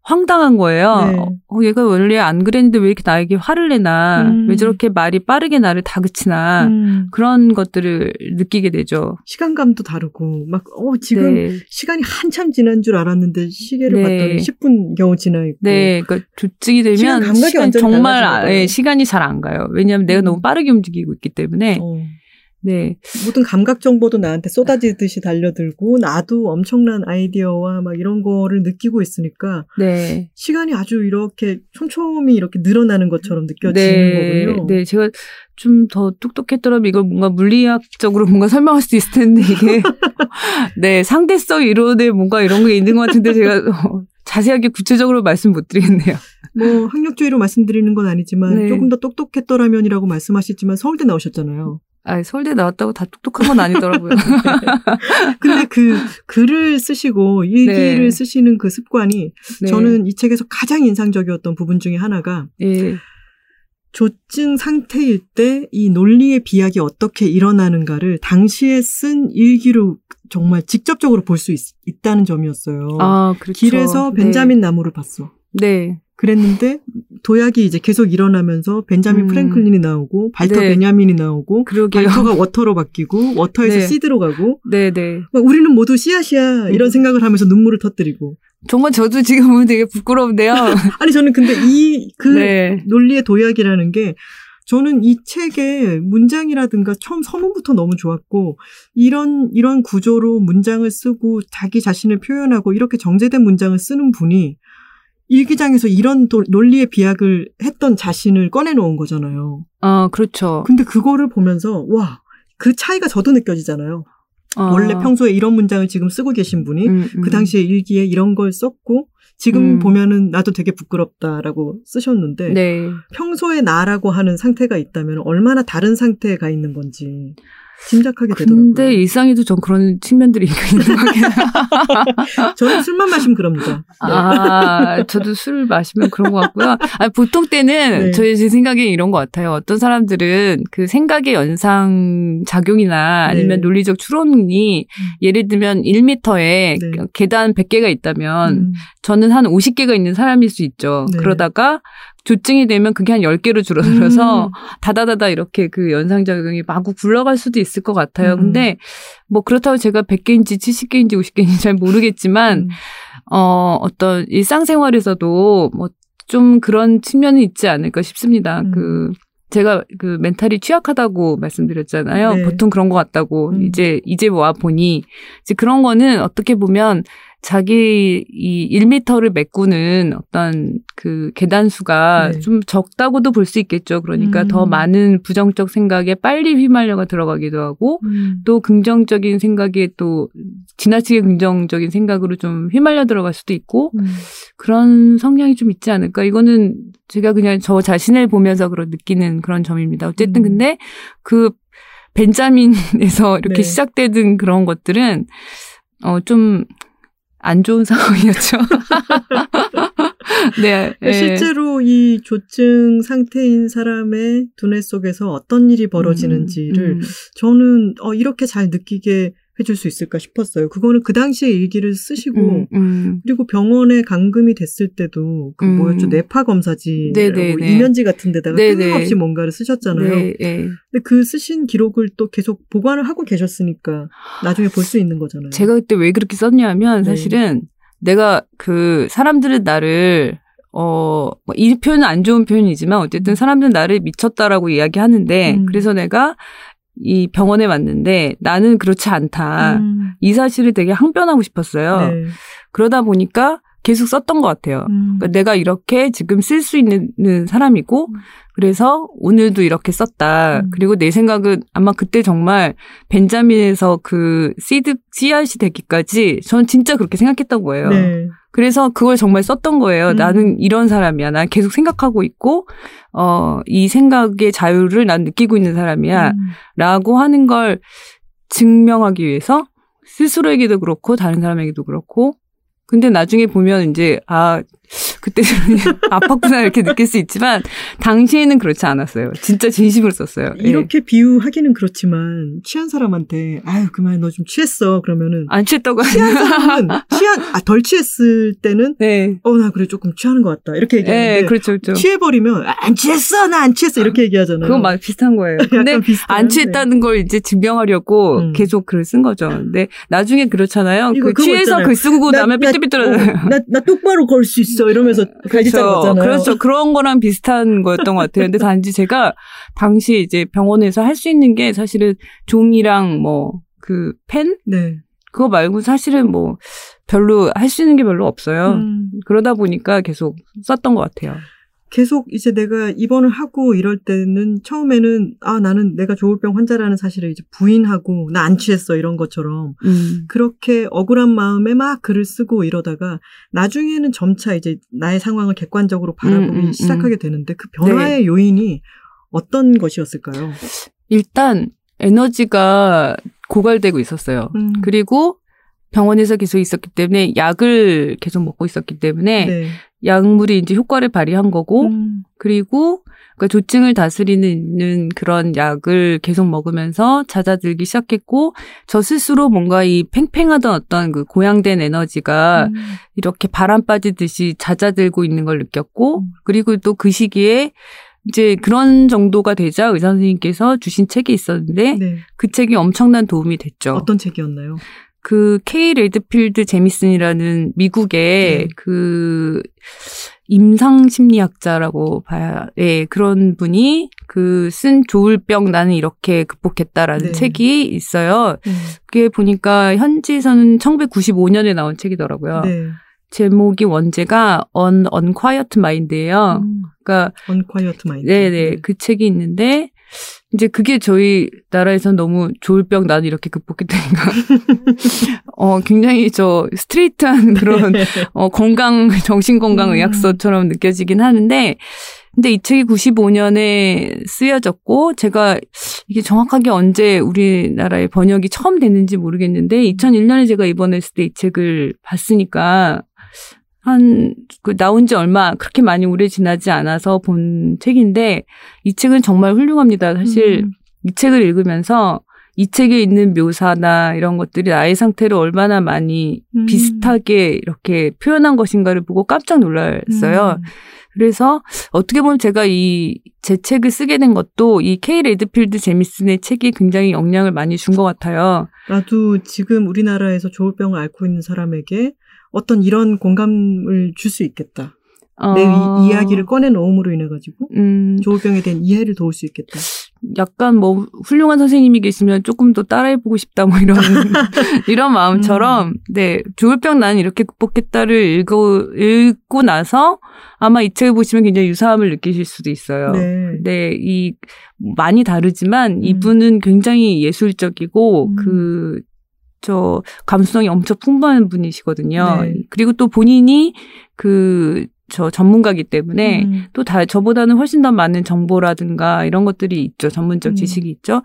황당한 거예요. 네. 어, 얘가 원래 안 그랬는데 왜 이렇게 나에게 화를 내나, 음. 왜 저렇게 말이 빠르게 나를 다그치나, 음. 그런 것들을 느끼게 되죠. 시간감도 다르고 막 어 지금 네. 시간이 한참 지난 줄 알았는데 시계를 네. 봤더니 10분 겨우 지나 있고. 네, 그러니까 조증이 되면 시간 감각이 시간 정말 아. 예, 시간이 잘 안 가요. 왜냐하면 내가 음. 너무 빠르게 움직이고 있기 때문에 어. 네. 모든 감각 정보도 나한테 쏟아지듯이 달려들고 나도 엄청난 아이디어와 막 이런 거를 느끼고 있으니까 네. 시간이 아주 이렇게 촘촘히 이렇게 늘어나는 것처럼 느껴지는 네. 거군요. 네. 제가 좀 더 똑똑했더라면 이걸 뭔가 물리학적으로 뭔가 설명할 수 있을 텐데 이게 네 상대성 이론에 뭔가 이런 게 있는 것 같은데 제가 어, 자세하게 구체적으로 말씀 못 드리겠네요. 뭐 학력주의로 말씀드리는 건 아니지만 네. 조금 더 똑똑했더라면이라고 말씀하시지만 서울대 나오셨잖아요. 아 서울대 나왔다고 다 똑똑한 건 아니더라고요. 근데 그 글을 쓰시고 일기를 네. 쓰시는 그 습관이 네. 저는 이 책에서 가장 인상적이었던 부분 중에 하나가 예. 조증 상태일 때 이 논리의 비약이 어떻게 일어나는가를 당시에 쓴 일기로 정말 직접적으로 볼 수 있다는 점이었어요. 아 그렇죠. 길에서 네. 벤자민 나무를 봤어. 네. 그랬는데 도약이 이제 계속 일어나면서 벤자민 음. 프랭클린이 나오고 발터 네. 베냐민이 나오고 그러게요. 발터가 water로 바뀌고 water에서 네. seed로 가고 네네. 막 우리는 모두 씨앗이야 이런 음. 생각을 하면서 눈물을 터뜨리고 정말 저도 지금 보면 되게 부끄러운데요. 아니 저는 근데 이 그 네. 논리의 도약이라는 게 저는 이 책의 문장이라든가 처음 서문부터 너무 좋았고 이런 이런 구조로 문장을 쓰고 자기 자신을 표현하고 이렇게 정제된 문장을 쓰는 분이 일기장에서 이런 도- 논리의 비약을 했던 자신을 꺼내놓은 거잖아요. 아 그렇죠. 근데 그거를 보면서 와 그 차이가 저도 느껴지잖아요. 아. 원래 평소에 이런 문장을 지금 쓰고 계신 분이 음, 음. 그 당시에 일기에 이런 걸 썼고 지금 음. 보면은 나도 되게 부끄럽다라고 쓰셨는데 네. 평소에 나라고 하는 상태가 있다면 얼마나 다른 상태에 가 있는 건지 짐작하게 되더라고요. 근데 일상에도 전 그런 측면들이 있는 것 같아요. 저는 술만 마시면 그럽니다. 네. 아, 저도 술을 마시면 그런 것 같고요. 아니, 보통 때는 네. 저희 제 생각에 이런 것 같아요. 어떤 사람들은 그 생각의 연상 작용이나 아니면 네. 논리적 추론이 예를 들면 1m에 네. 계단 100개가 있다면 음, 저는 한 50개가 있는 사람일 수 있죠. 네. 그러다가 조증이 되면 그게 한 10개로 줄어들어서 음. 다다다다 이렇게 그 연상작용이 마구 굴러갈 수도 있을 것 같아요. 음. 근데 뭐 그렇다고 제가 100개인지 70개인지 50개인지 잘 모르겠지만 음, 어, 어떤 일상생활에서도 뭐 좀 그런 측면이 있지 않을까 싶습니다. 음. 그, 제가 그 멘탈이 취약하다고 말씀드렸잖아요. 네. 보통 그런 것 같다고. 음. 이제, 이제 와 보니, 이제 그런 거는 어떻게 보면 자기 이 1미터를 메꾸는 어떤 그 계단 수가 네. 좀 적다고도 볼 수 있겠죠. 그러니까 음. 더 많은 부정적 생각에 빨리 휘말려가 들어가기도 하고, 음. 또 긍정적인 생각에 또 지나치게 긍정적인 생각으로 좀 휘말려 들어갈 수도 있고 음. 그런 성향이 좀 있지 않을까 이거는 제가 그냥 저 자신을 보면서 그런 느끼는 그런 점입니다. 어쨌든 음. 근데 그 벤자민에서 이렇게 네. 시작되던 그런 것들은 어 좀 안 좋은 상황이었죠. 네. 예. 실제로 이 조증 상태인 사람의 두뇌 속에서 어떤 일이 벌어지는지를 음, 음. 저는 어, 이렇게 잘 느끼게 해줄 수 있을까 싶었어요. 그거는 그 당시에 일기를 쓰시고 음, 음. 그리고 병원에 감금이 됐을 때도 그 음. 뭐였죠 뇌파 검사지 네 네 네. 이면지 같은 데다가 네네. 끊임없이 뭔가를 쓰셨잖아요. 네, 예. 근데 그 쓰신 기록을 또 계속 보관을 하고 계셨으니까 나중에 볼 수 있는 거잖아요. 제가 그때 왜 그렇게 썼냐면 네. 사실은 내가 그 사람들은 나를 어, 뭐이 표현은 안 좋은 표현이지만 어쨌든 사람들은 나를 미쳤다라고 이야기하는데 음. 그래서 내가 이 병원에 왔는데 나는 그렇지 않다. 음, 이 사실을 되게 항변하고 싶었어요. 네. 그러다 보니까 계속 썼던 것 같아요. 음, 그러니까 내가 이렇게 지금 쓸 수 있는 사람이고 그래서 오늘도 이렇게 썼다. 음. 그리고 내 생각은 아마 그때 정말 벤자민에서 그 씨드 씨앗이 되기까지 저는 진짜 그렇게 생각했던 거예요. 네. 그래서 그걸 정말 썼던 거예요. 음. 나는 이런 사람이야. 난 계속 생각하고 있고 어 이 생각의 자유를 난 느끼고 있는 사람이야. 음, 라고 하는 걸 증명하기 위해서 스스로에게도 그렇고 다른 사람에게도 그렇고 근데 나중에 보면 이제 아 그때는 아팠구나 이렇게 느낄 수 있지만 당시에는 그렇지 않았어요. 진짜 진심으로 썼어요. 예. 이렇게 비유하기는 그렇지만 취한 사람한테 아유 그만 너 좀 취했어 그러면은 안 취했다고 취한 사람은 취한 아, 덜 취했을 때는 네. 어나 그래 조금 취하는 것 같다 이렇게 얘기하는데 네, 그렇죠, 그렇죠. 취해버리면 아, 안 취했어 나 안 취했어 이렇게 얘기하잖아요. 그건 막 비슷한 거예요. 근데 비슷한, 안 취했다는 걸 이제 증명하려고 음. 계속 글을 쓴 거죠. 근데 나중에 그렇잖아요. 그 취해서. 글 쓰고 나- 나면 나- 삐뚤삐뚤하잖아요. 어, 나, 나 똑바로 걸 수 있어 이러면서 하면서 갈기자 그렇죠. 거잖아요. 그렇죠. 그런 거랑 비슷한 거였던 것 같아요. 근데 단지 제가 당시 이제 병원에서 할 수 있는 게 사실은 종이랑 뭐 그 펜? 네. 그거 말고 사실은 뭐 별로 할 수 있는 게 별로 없어요. 음, 그러다 보니까 계속 썼던 것 같아요. 계속 이제 내가 입원을 하고 이럴 때는 처음에는 아 나는 내가 조울병 환자라는 사실을 이제 부인하고 나 안 취했어 이런 것처럼 음. 그렇게 억울한 마음에 막 글을 쓰고 이러다가 나중에는 점차 이제 나의 상황을 객관적으로 바라보기 음, 음, 시작하게 되는데 그 변화의 요인이 어떤 것이었을까요? 일단 에너지가 고갈되고 있었어요. 음, 그리고 병원에서 계속 있었기 때문에 약을 계속 먹고 있었기 때문에 네. 약물이 이제 효과를 발휘한 거고 음, 그리고 그러니까 조증을 다스리는 그런 약을 계속 먹으면서 잦아들기 시작했고 저 스스로 뭔가 이 팽팽하던 어떤 그 고양된 에너지가 음, 이렇게 바람 빠지듯이 잦아들고 있는 걸 느꼈고 음. 그리고 또 그 시기에 이제 그런 정도가 되자 의사 선생님께서 주신 책이 있었는데 네. 그 책이 엄청난 도움이 됐죠. 어떤 책이었나요? 그 케이 레드필드 제미슨이라는 미국의 네. 그 임상 심리학자라고 봐야 예 그런 분이 그 쓴 조울병 나는 이렇게 극복했다라는 네. 책이 있어요. 음, 그게 보니까 현지에서는 1995년에 나온 책이더라고요. 네. 제목이 원제가 On Unquiet Mind예요. 음, 그러니까 Unquiet Mind. 네네 그 책이 있는데 이제 그게 저희 나라에선 너무 조울병 나는 이렇게 극복했다니까 어 굉장히 저 스트레이트한 그런 어 건강 정신 건강 음. 의학서처럼 느껴지긴 하는데 근데 이 책이 95년에 쓰여졌고 제가 이게 정확하게 언제 우리나라에 번역이 처음 됐는지 모르겠는데 2001년에 제가 입원했을 때 이 책을 봤으니까 한, 그, 나온 지 얼마, 그렇게 많이 오래 지나지 않아서 본 책인데, 이 책은 정말 훌륭합니다. 사실, 음, 이 책을 읽으면서, 이 책에 있는 묘사나 이런 것들이 나의 상태를 얼마나 많이 음. 비슷하게 이렇게 표현한 것인가를 보고 깜짝 놀랐어요. 음, 그래서 어떻게 보면 제가 이 제 책을 쓰게 된 것도 이 케이 레드필드 제미슨의 책이 굉장히 영향을 많이 준 것 같아요. 나도 지금 우리나라에서 조울병을 앓고 있는 사람에게 어떤 이런 공감을 줄 수 있겠다. 내 어, 이, 이야기를 꺼내놓음으로 인해 가지고 음, 조울병에 대한 이해를 도울 수 있겠다. 약간 뭐 훌륭한 선생님이 계시면 조금 더 따라해보고 싶다 뭐 이런 이런 마음처럼 음. 네 조울병 나는 이렇게 극복했다를 읽고 읽고 나서 아마 이 책을 보시면 굉장히 유사함을 느끼실 수도 있어요. 네. 네, 이 많이 다르지만 음. 이분은 굉장히 예술적이고 음. 그 저 감수성이 엄청 풍부한 분이시거든요. 네. 그리고 또 본인이 그 저 전문가기 때문에 음, 또다 저보다는 훨씬 더 많은 정보라든가 이런 것들이 있죠. 전문적 음. 지식이 있죠.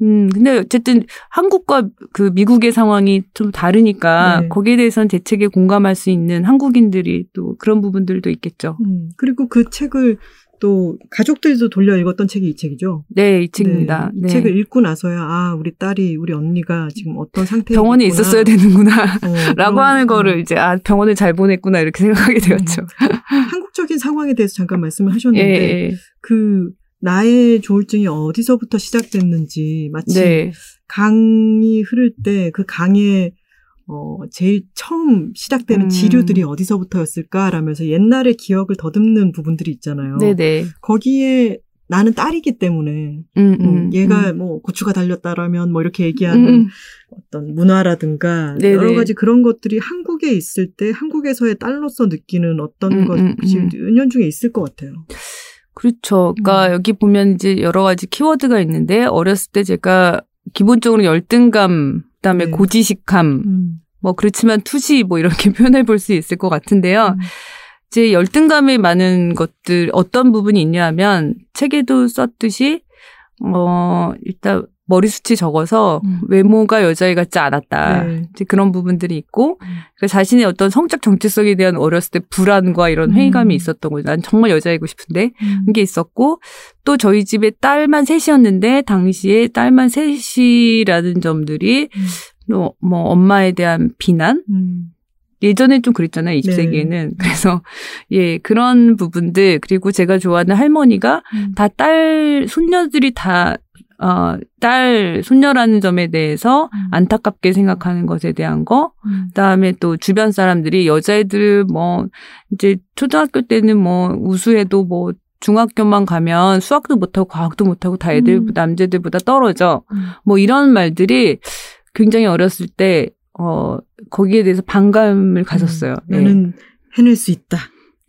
음, 근데 어쨌든 한국과 그 미국의 상황이 좀 다르니까 네. 거기에 대해서는 제 책에 공감할 수 있는 한국인들이 또 그런 부분들도 있겠죠. 음. 그리고 그 책을 또 가족들도 돌려 읽었던 책이 이 책이죠. 네, 이 책입니다. 네, 이 네. 책을 읽고 나서야 아 우리 딸이 우리 언니가 지금 어떤 상태에 병원에 있구나. 있었어야 되는구나. 어, 라고 하는 음, 거를 이제 아 병원을 잘 보냈구나 이렇게 생각하게 되었죠. 한국적인 상황에 대해서 잠깐 말씀을 예, 하셨는데 예. 그 나의 조울증이 어디서부터 시작됐는지 마치 네. 강이 흐를 때 그 강에 어 제일 처음 시작되는 음. 지류들이 어디서부터였을까라면서 옛날의 기억을 더듬는 부분들이 있잖아요. 네, 네. 거기에 나는 딸이기 때문에 음, 음, 음, 얘가 음. 뭐 고추가 달렸다라면 뭐 이렇게 얘기하는 음, 음. 어떤 문화라든가 네네. 여러 가지 그런 것들이 한국에 있을 때 한국에서의 딸로서 느끼는 어떤 음, 것이. 은연중에 있을 것 같아요. 그렇죠. 그러니까 음. 여기 보면 이제 여러 가지 키워드가 있는데 어렸을 때 제가 기본적으로 열등감, 그다음에 네. 고지식함, 음. 뭐 그렇지만 투시 뭐 이렇게 표현해 볼 수 있을 것 같은데요. 음. 이제 열등감에 많은 것들 어떤 부분이 있냐면 책에도 썼듯이 어 일단 머리 숱이 적어서 음. 외모가 여자애 같지 않았다. 네. 이제 그런 부분들이 있고 음. 그러니까 자신의 어떤 성적 정체성에 대한 어렸을 때 불안과 이런 음. 회의감이 있었던 거죠. 난 정말 여자이고 싶은데 음. 그게 있었고 또 저희 집에 딸만 셋이었는데 당시에 딸만 셋이라는 점들이 음. 또 뭐 엄마에 대한 비난 음. 예전엔 좀 그랬잖아요. 20세기에는. 네. 그래서 예, 그런 부분들 그리고 제가 좋아하는 할머니가 음. 다 딸 손녀들이 다 어, 딸, 손녀라는 점에 대해서 음. 안타깝게 생각하는 것에 대한 거, 음. 그 다음에 또 주변 사람들이 여자애들 뭐 이제 초등학교 때는 뭐 우수해도 뭐 중학교만 가면 수학도 못하고 과학도 못하고 다 애들 음. 남자들보다 떨어져. 음. 뭐 이런 말들이 굉장히 어렸을 때 어, 거기에 대해서 반감을 가졌어요. 음, 예. 나는 해낼 수 있다.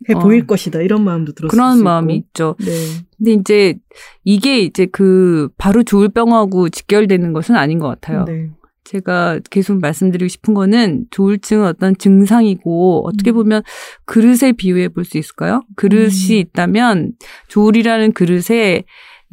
해 어. 보일 것이다. 이런 마음도 들었을 수 그런 있고. 마음이 있죠. 네. 근데 이제 이게 이제 그 바로 조울병하고 직결되는 것은 아닌 것 같아요. 네. 제가 계속 말씀드리고 싶은 거는 조울증은 어떤 증상이고 어떻게 음. 보면 그릇에 비유해 볼 수 있을까요? 그릇이 음. 있다면 조울이라는 그릇에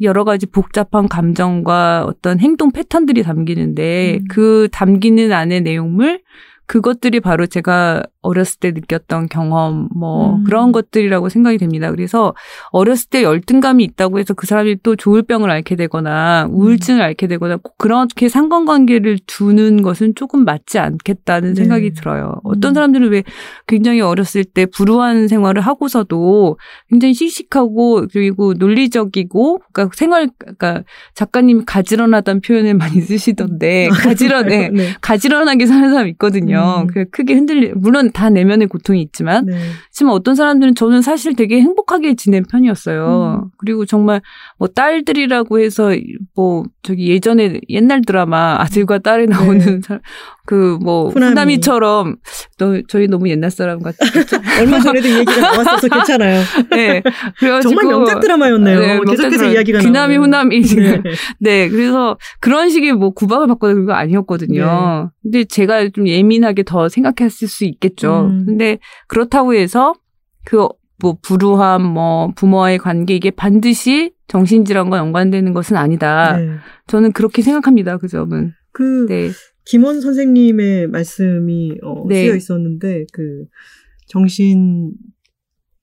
여러 가지 복잡한 감정과 어떤 행동 패턴들이 담기는데 음. 그 담기는 안에 내용물 그것들이 바로 제가 어렸을 때 느꼈던 경험 뭐 음. 그런 것들이라고 생각이 됩니다. 그래서 어렸을 때 열등감이 있다고 해서 그 사람이 또 조울병을 앓게 되거나 우울증을 앓게 되거나 꼭 그렇게 상관관계를 두는 것은 조금 맞지 않겠다는 네. 생각이 들어요. 어떤 음. 사람들은 왜 굉장히 어렸을 때 불우한 생활을 하고서도 굉장히 씩씩하고 그리고 논리적이고 그러니까 생활 그러니까 작가님이 가지런하다는 표현을 많이 쓰시던데 가지런해 네. 가지런하게 사는 사람 있거든요. 음. 그 크게 흔들리 물론 다 내면의 고통이 있지만 네. 하지만 어떤 사람들은 저는 사실 되게 행복하게 지낸 편이었어요. 음. 그리고 정말 뭐 딸들이라고 해서 뭐 저기 예전에 옛날 드라마 아들과 딸이 나오는 네. 그뭐 후나미. 후나미처럼 너 저희 너무 옛날 사람 같죠. 얼마 전에도 이 얘기가 나왔어서 괜찮아요. 네. 그래가지고 정말 명작 드라마였네요. 네, 명작 계속해서 드라마. 이야기가 귀남이. 후남이 지금 네. 네, 그래서 그런 식의 뭐 구박을 받거나 그런 거 아니었거든요. 근데 제가 좀 예민하게 더 생각했을 수 있겠죠. 음. 근데 그렇다고 해서 그 뭐 불우함, 뭐 부모와의 관계 이게 반드시 정신질환과 연관되는 것은 아니다. 네. 저는 그렇게 생각합니다. 그 점은. 그 네, 김원 선생님의 말씀이 어, 네. 쓰여 있었는데 그 정신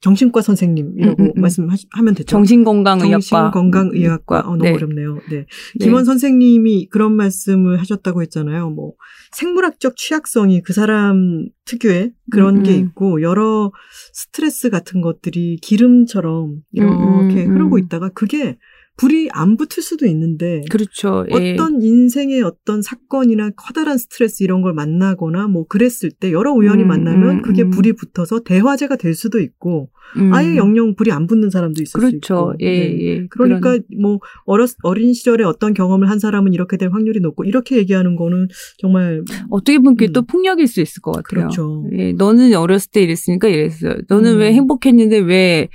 정신과 선생님이라고 음, 음, 음. 말씀하면 되죠. 정신건강의학과. 정신건강의학과 어, 너무 네. 어렵네요. 네. 네. 김원 선생님이 그런 말씀을 하셨다고 했잖아요. 뭐 생물학적 취약성이 그 사람 특유의 그런 음, 게 음. 있고 여러 스트레스 같은 것들이 기름처럼 이렇게 음, 음, 흐르고 음. 있다가 그게 불이 안 붙을 수도 있는데 그렇죠. 예. 어떤 인생의 어떤 사건이나 커다란 스트레스 이런 걸 만나거나 뭐 그랬을 때 여러 우연히 음, 만나면 음, 그게 음. 불이 붙어서 대화제가 될 수도 있고 음. 아예 영영 불이 안 붙는 사람도 있을 수 그렇죠. 있고 예, 네. 예. 그러니까 그런- 뭐 어렸 어린 시절에 어떤 경험을 한 사람은 이렇게 될 확률이 높고 이렇게 얘기하는 거는 정말 어떻게 보면 그게 음. 또 폭력일 수 있을 것 같아요. 그렇죠. 예, 너는 어렸을 때 이랬으니까 이랬어요. 너는 음. 왜 행복했는데 왜,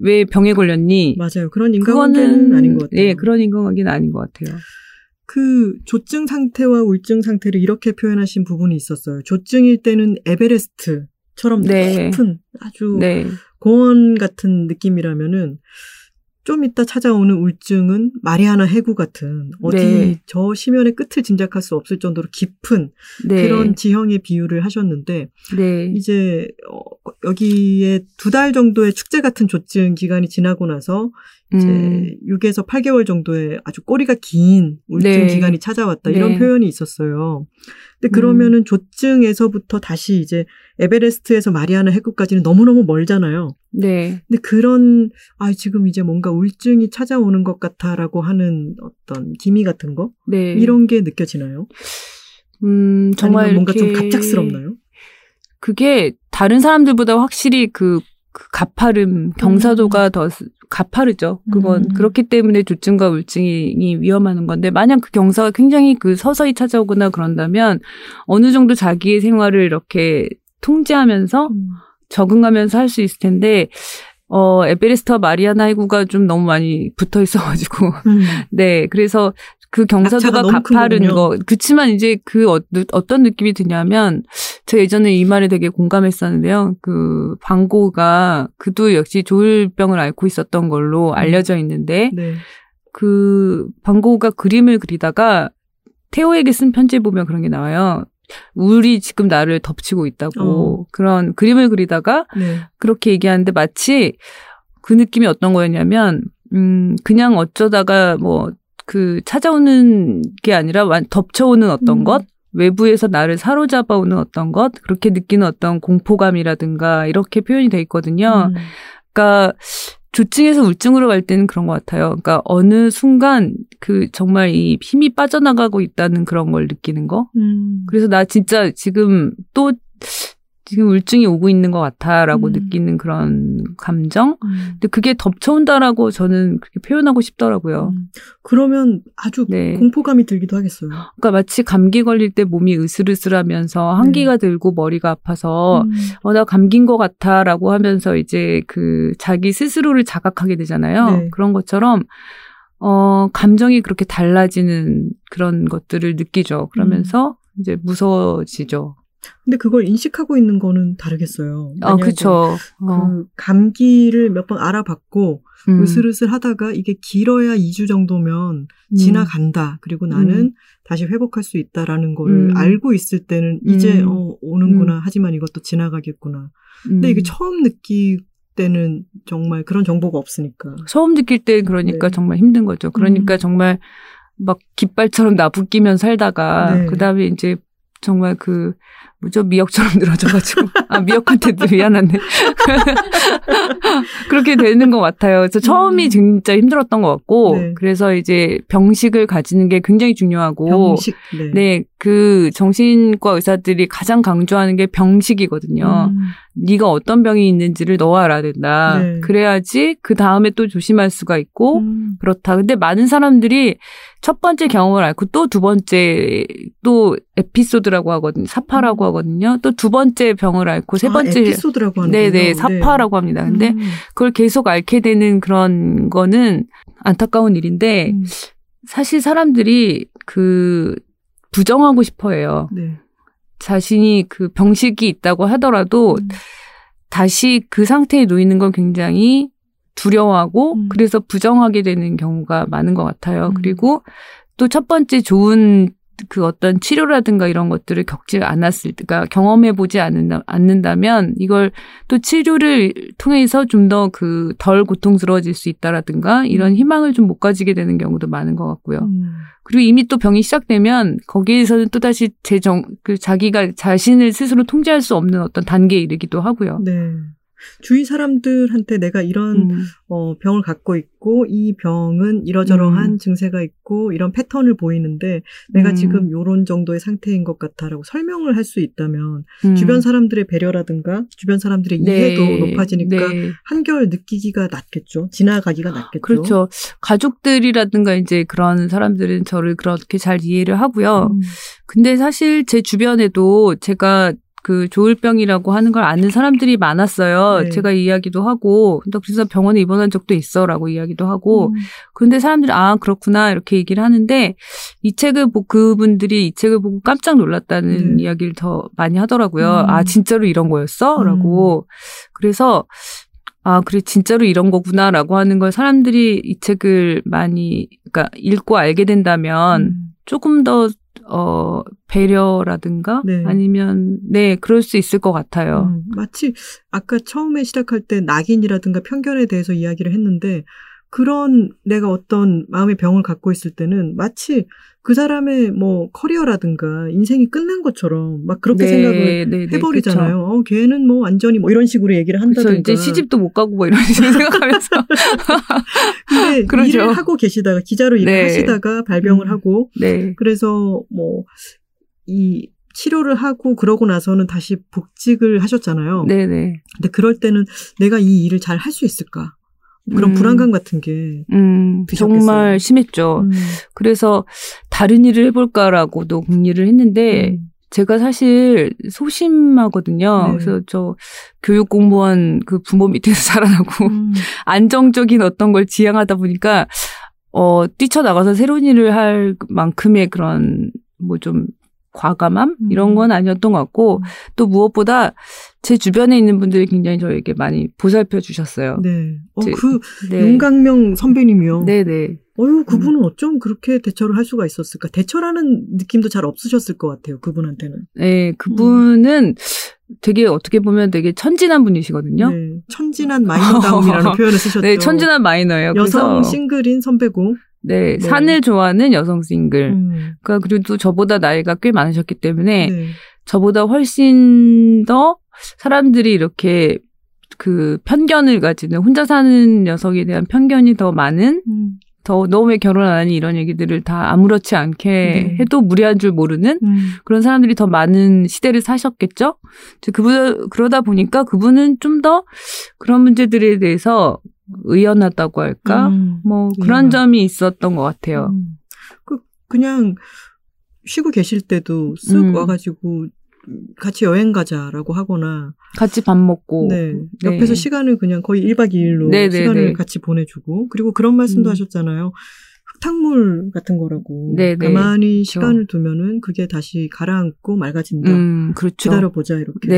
왜 병에 걸렸니? 맞아요. 그런 인간관계는 아닌 것 같아요. 예, 그런 인간관계는 아닌 것 같아요. 그 조증 상태와 우울증 상태를 이렇게 표현하신 부분이 있었어요. 조증일 때는 에베레스트처럼 네. 높은 아주 네. 공원 같은 느낌이라면은 좀 이따 찾아오는 우울증은 마리아나 해구 같은 어디 네. 저 심연의 끝을 짐작할 수 없을 정도로 깊은 네. 그런 지형의 비유를 하셨는데 네. 이제 어, 여기에 두 달 정도의 축제 같은 조증 기간이 지나고 나서 이제 음, 6에서 8개월 정도의 아주 꼬리가 긴 우울증 네. 기간이 찾아왔다 이런 네. 음. 표현이 있었어요. 근데 그러면은 조증에서부터 다시 이제 에베레스트에서 마리아나 해구까지는 너무너무 멀잖아요. 네. 근데 그런 아 지금 이제 뭔가 우울증이 찾아오는 것 같아라고 하는 어떤 기미 같은 거 네. 이런 게 느껴지나요? 음, 정말 뭔가 좀 갑작스럽나요? 그게 다른 사람들보다 확실히 그, 그 가파름, 경사도가 더 스- 가파르죠. 그건 음. 그렇기 때문에 조증과 우울증이 위험하는 건데 만약 그 경사가 굉장히 그 서서히 찾아오거나 그런다면 어느 정도 자기의 생활을 이렇게 통제하면서 음. 적응하면서 할 수 있을 텐데 어 에베레스트와 마리아나 해구가 좀 너무 많이 붙어 있어가지고 음. 네 그래서 그 경사도가 가파른. 거 그치만 이제 그 어, 어떤 느낌이 드냐면 제가 예전에 이 말에 되게 공감했었는데요 그 방고가 그도 역시 조울병을 앓고 있었던 걸로 알려져 있는데 네. 그 방고가 그림을 그리다가 태호에게 쓴 편지 보면 그런 게 나와요. 우울이 지금 나를 덮치고 있다고 어. 그런 그림을 그리다가 네. 그렇게 얘기하는데 마치 그 느낌이 어떤 거였냐면 음 그냥 어쩌다가 뭐 그 찾아오는 게 아니라 완 덮쳐오는 어떤 음. 것 외부에서 나를 사로잡아오는 어떤 것 그렇게 느끼는 어떤 공포감이라든가 이렇게 표현이 돼 있거든요. 음. 그러니까 조증에서 우증으로 갈 때는 그런 것 같아요. 그러니까 어느 순간 그 정말 이 힘이 빠져나가고 있다는 그런 걸 느끼는 거. 음. 그래서 나 진짜 지금 또 지금 울증이 오고 있는 것 같아라고 음. 느끼는 그런 감정. 음. 근데 그게 덮쳐온다라고 저는 그렇게 표현하고 싶더라고요. 음. 그러면 아주 네. 공포감이 들기도 하겠어요. 그러니까 마치 감기 걸릴 때 몸이 으슬으슬하면서 한기가 들고 머리가 아파서 음. 어, 나 감긴 것 같아 라고 하면서 이제 그 자기 스스로를 자각하게 되잖아요. 네. 그런 것처럼, 어, 감정이 그렇게 달라지는 그런 것들을 느끼죠. 그러면서 음. 이제 무서워지죠. 근데 그걸 인식하고 있는 거는 다르겠어요. 아, 만약에 그쵸. 어, 그 감기를 몇 번 알아봤고 음, 으슬으슬 하다가 이게 길어야 2주 정도면 음, 지나간다. 그리고 나는 음. 다시 회복할 수 있다라는 거를 음. 알고 있을 때는 이제 음. 어, 오는구나. 하지만 이것도 지나가겠구나. 근데 음. 이게 처음 느낄 때는 정말 그런 정보가 없으니까. 처음 느낄 때 그러니까 네. 정말 힘든 거죠. 그러니까 음. 정말 막 깃발처럼 나부끼면 살다가 네. 그 다음에 이제 정말 그 뭐죠 미역처럼 늘어져가지고 아 미역한테도 미안한데 그렇게 되는 것 같아요. 그래서 처음이 음. 진짜 힘들었던 것 같고 네. 그래서 이제 병식을 가지는 게 굉장히 중요하고 병식. 네. 네, 그 정신과 의사들이 가장 강조하는 게 병식이거든요. 음. 네가 어떤 병이 있는지를 너가 알아야 된다. 네. 그래야지 그 다음에 또 조심할 수가 있고 음. 그렇다. 근데 많은 사람들이 첫 번째 경험을 앓고 또 두 번째 또 에피소드라고 하거든요. 사파라고 하거든요. 또 두 번째 병을 앓고 세 음. 아, 번째 에피소드라고 하는 네네 사파라고 합니다. 근데 음. 그걸 계속 앓게 되는 그런 거는 안타까운 일인데 음. 사실 사람들이 그 부정하고 싶어해요. 네. 자신이 그 병식이 있다고 하더라도 음. 다시 그 상태에 놓이는 건 굉장히 두려워하고 음. 그래서 부정하게 되는 경우가 많은 것 같아요. 음. 그리고 또 첫 번째 좋은 그 어떤 치료라든가 이런 것들을 겪지 않았을 때, 그러니까 경험해 보지 않는다, 않는다면 이걸 또 치료를 통해서 좀 더 그 덜 고통스러워질 수 있다라든가 이런 음. 희망을 좀 못 가지게 되는 경우도 많은 것 같고요. 음. 그리고 이미 또 병이 시작되면 거기에서는 또 다시 재정 그 자기가 자신을 스스로 통제할 수 없는 어떤 단계에 이르기도 하고요. 네. 주위 사람들한테 내가 이런 음. 어, 병을 갖고 있고 이 병은 이러저러한 음. 증세가 있고 이런 패턴을 보이는데 내가 음. 지금 요런 정도의 상태인 것 같아라고 설명을 할 수 있다면 음. 주변 사람들의 배려라든가 주변 사람들의 이해도 네. 높아지니까 네. 한결 느끼기가 낫겠죠. 지나가기가 낫겠죠. 그렇죠. 가족들이라든가 이제 그런 사람들은 저를 그렇게 잘 이해를 하고요. 음. 근데 사실 제 주변에도 제가 그 조울병이라고 하는 걸 아는 사람들이 많았어요. 네. 제가 이야기도 하고, 또 그래서 병원에 입원한 적도 있어라고 이야기도 하고, 음. 그런데 사람들이 아 그렇구나 이렇게 얘기를 하는데 이 책을 보고 그분들이 이 책을 보고 깜짝 놀랐다는 네. 이야기를 더 많이 하더라고요. 음. 아 진짜로 이런 거였어?라고. 그래서 아 그래 진짜로 이런 거구나 라고 하는 걸 사람들이 이 책을 많이 그러니까 읽고 알게 된다면 음. 조금 더 어, 배려라든가 네. 아니면 네 그럴 수 있을 것 같아요. 음, 마치 아까 처음에 시작할 때 낙인이라든가 편견에 대해서 이야기를 했는데 그런 내가 어떤 마음의 병을 갖고 있을 때는 마치 그 사람의 뭐 커리어라든가 인생이 끝난 것처럼 막 그렇게 네, 생각을 네, 네, 해버리잖아요. 어, 걔는 뭐 완전히 뭐 이런 식으로 얘기를. 한다든가. 이제 시집도 못 가고 뭐 이런 식으로 생각하면서 근데 그러죠. 일을 하고 계시다가 기자로 일을 네. 하시다가 발병을 음. 하고 네. 그래서 뭐 이 치료를 하고 그러고 나서는 다시 복직을 하셨잖아요. 네네. 근데 그럴 때는 내가 이 일을 잘 할 수 있을까? 그런 음. 불안감 같은 게. 음. 정말 심했죠. 음. 그래서 다른 일을 해볼까라고도 궁리를 했는데, 음. 제가 사실 소심하거든요. 네. 그래서 저 교육 공무원 그 부모 밑에서 자라나고, 음. 안정적인 어떤 걸 지향하다 보니까, 어, 뛰쳐나가서 새로운 일을 할 만큼의 그런, 뭐 좀, 과감함? 음. 이런 건 아니었던 것 같고, 또 무엇보다 제 주변에 있는 분들이 굉장히 저에게 많이 보살펴 주셨어요. 네. 어, 제- 그 네. 윤강명 선배님이요. 네네. 어유 그분은 어쩜 그렇게 대처를 할 수가 있었을까? 대처라는 느낌도 잘 없으셨을 것 같아요. 그분한테는. 네, 그분은 되게 어떻게 보면 되게 천진한 분이시거든요. 네. 천진한 마이너다움이라는 표현을 쓰셨죠. 네, 천진한 마이너예요. 여성 싱글인 선배고. 네, 네. 산을 좋아하는 여성 싱글. 음. 그러니까 그리고 또 저보다 나이가 꽤 많으셨기 때문에 네. 저보다 훨씬 더 사람들이 이렇게 그 편견을 가지는 혼자 사는 녀석에 대한 편견이 더 많은 음. 더너 왜 결혼 안 하니 이런 얘기들을 다 아무렇지 않게 네. 해도 무리한 줄 모르는 음. 그런 사람들이 더 많은 시대를 사셨겠죠. 그분 그러다 보니까 그분은 좀 더 그런 문제들에 대해서 의연하다고 할까, 음. 뭐 그런 의연한. 점이 있었던 것 같아요. 음. 그 그냥 쉬고 계실 때도 쓱 음. 와가지고 같이 여행 가자라고 하거나 같이 밥 먹고, 네. 네. 옆에서 시간을 그냥 거의 1박 2일로 네, 네, 시간을 네. 같이 보내주고 그리고 그런 말씀도 음. 하셨잖아요. 흙탕물 같은 거라고 네, 네. 가만히 그렇죠. 시간을 두면은 그게 다시 가라앉고 맑아진다. 음 그렇죠. 기다려 보자 이렇게.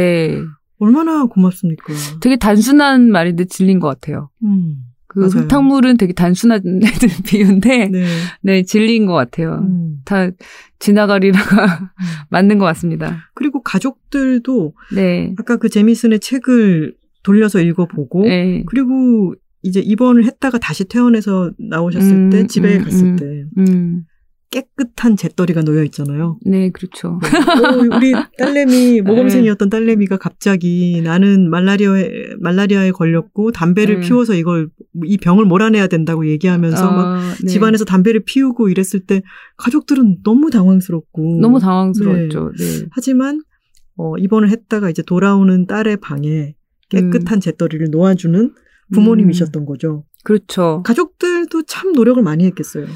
네, 얼마나 고맙습니까. 되게 단순한 말인데 질린 것 같아요. 음. 그 맞아요. 흙탕물은 되게 단순한 비유인데, 네, 네. 질린 것 같아요. 음. 다 지나가리라가 맞는 것 같습니다. 그리고 가족들도 네, 아까 그 제미슨의 책을 돌려서 읽어보고 네, 그리고 이제 입원을 했다가 다시 퇴원해서 나오셨을 음, 때 집에 음, 갔을 음. 때 음, 깨끗한 잿더리가 놓여 있잖아요. 네, 그렇죠. 오, 우리 딸내미 모범생이었던 딸내미가 갑자기 나는 말라리아에 말라리아에 걸렸고 담배를 네. 피워서 이걸 이 병을 몰아내야 된다고 얘기하면서 막 아, 네. 집안에서 담배를 피우고 이랬을 때 가족들은 너무 당황스럽고 너무 당황스러웠죠. 네. 하지만 어, 입원을 했다가 이제 돌아오는 딸의 방에 깨끗한 잿더리를 놓아주는 부모님이셨던 거죠. 그렇죠. 가족들도 참 노력을 많이 했겠어요.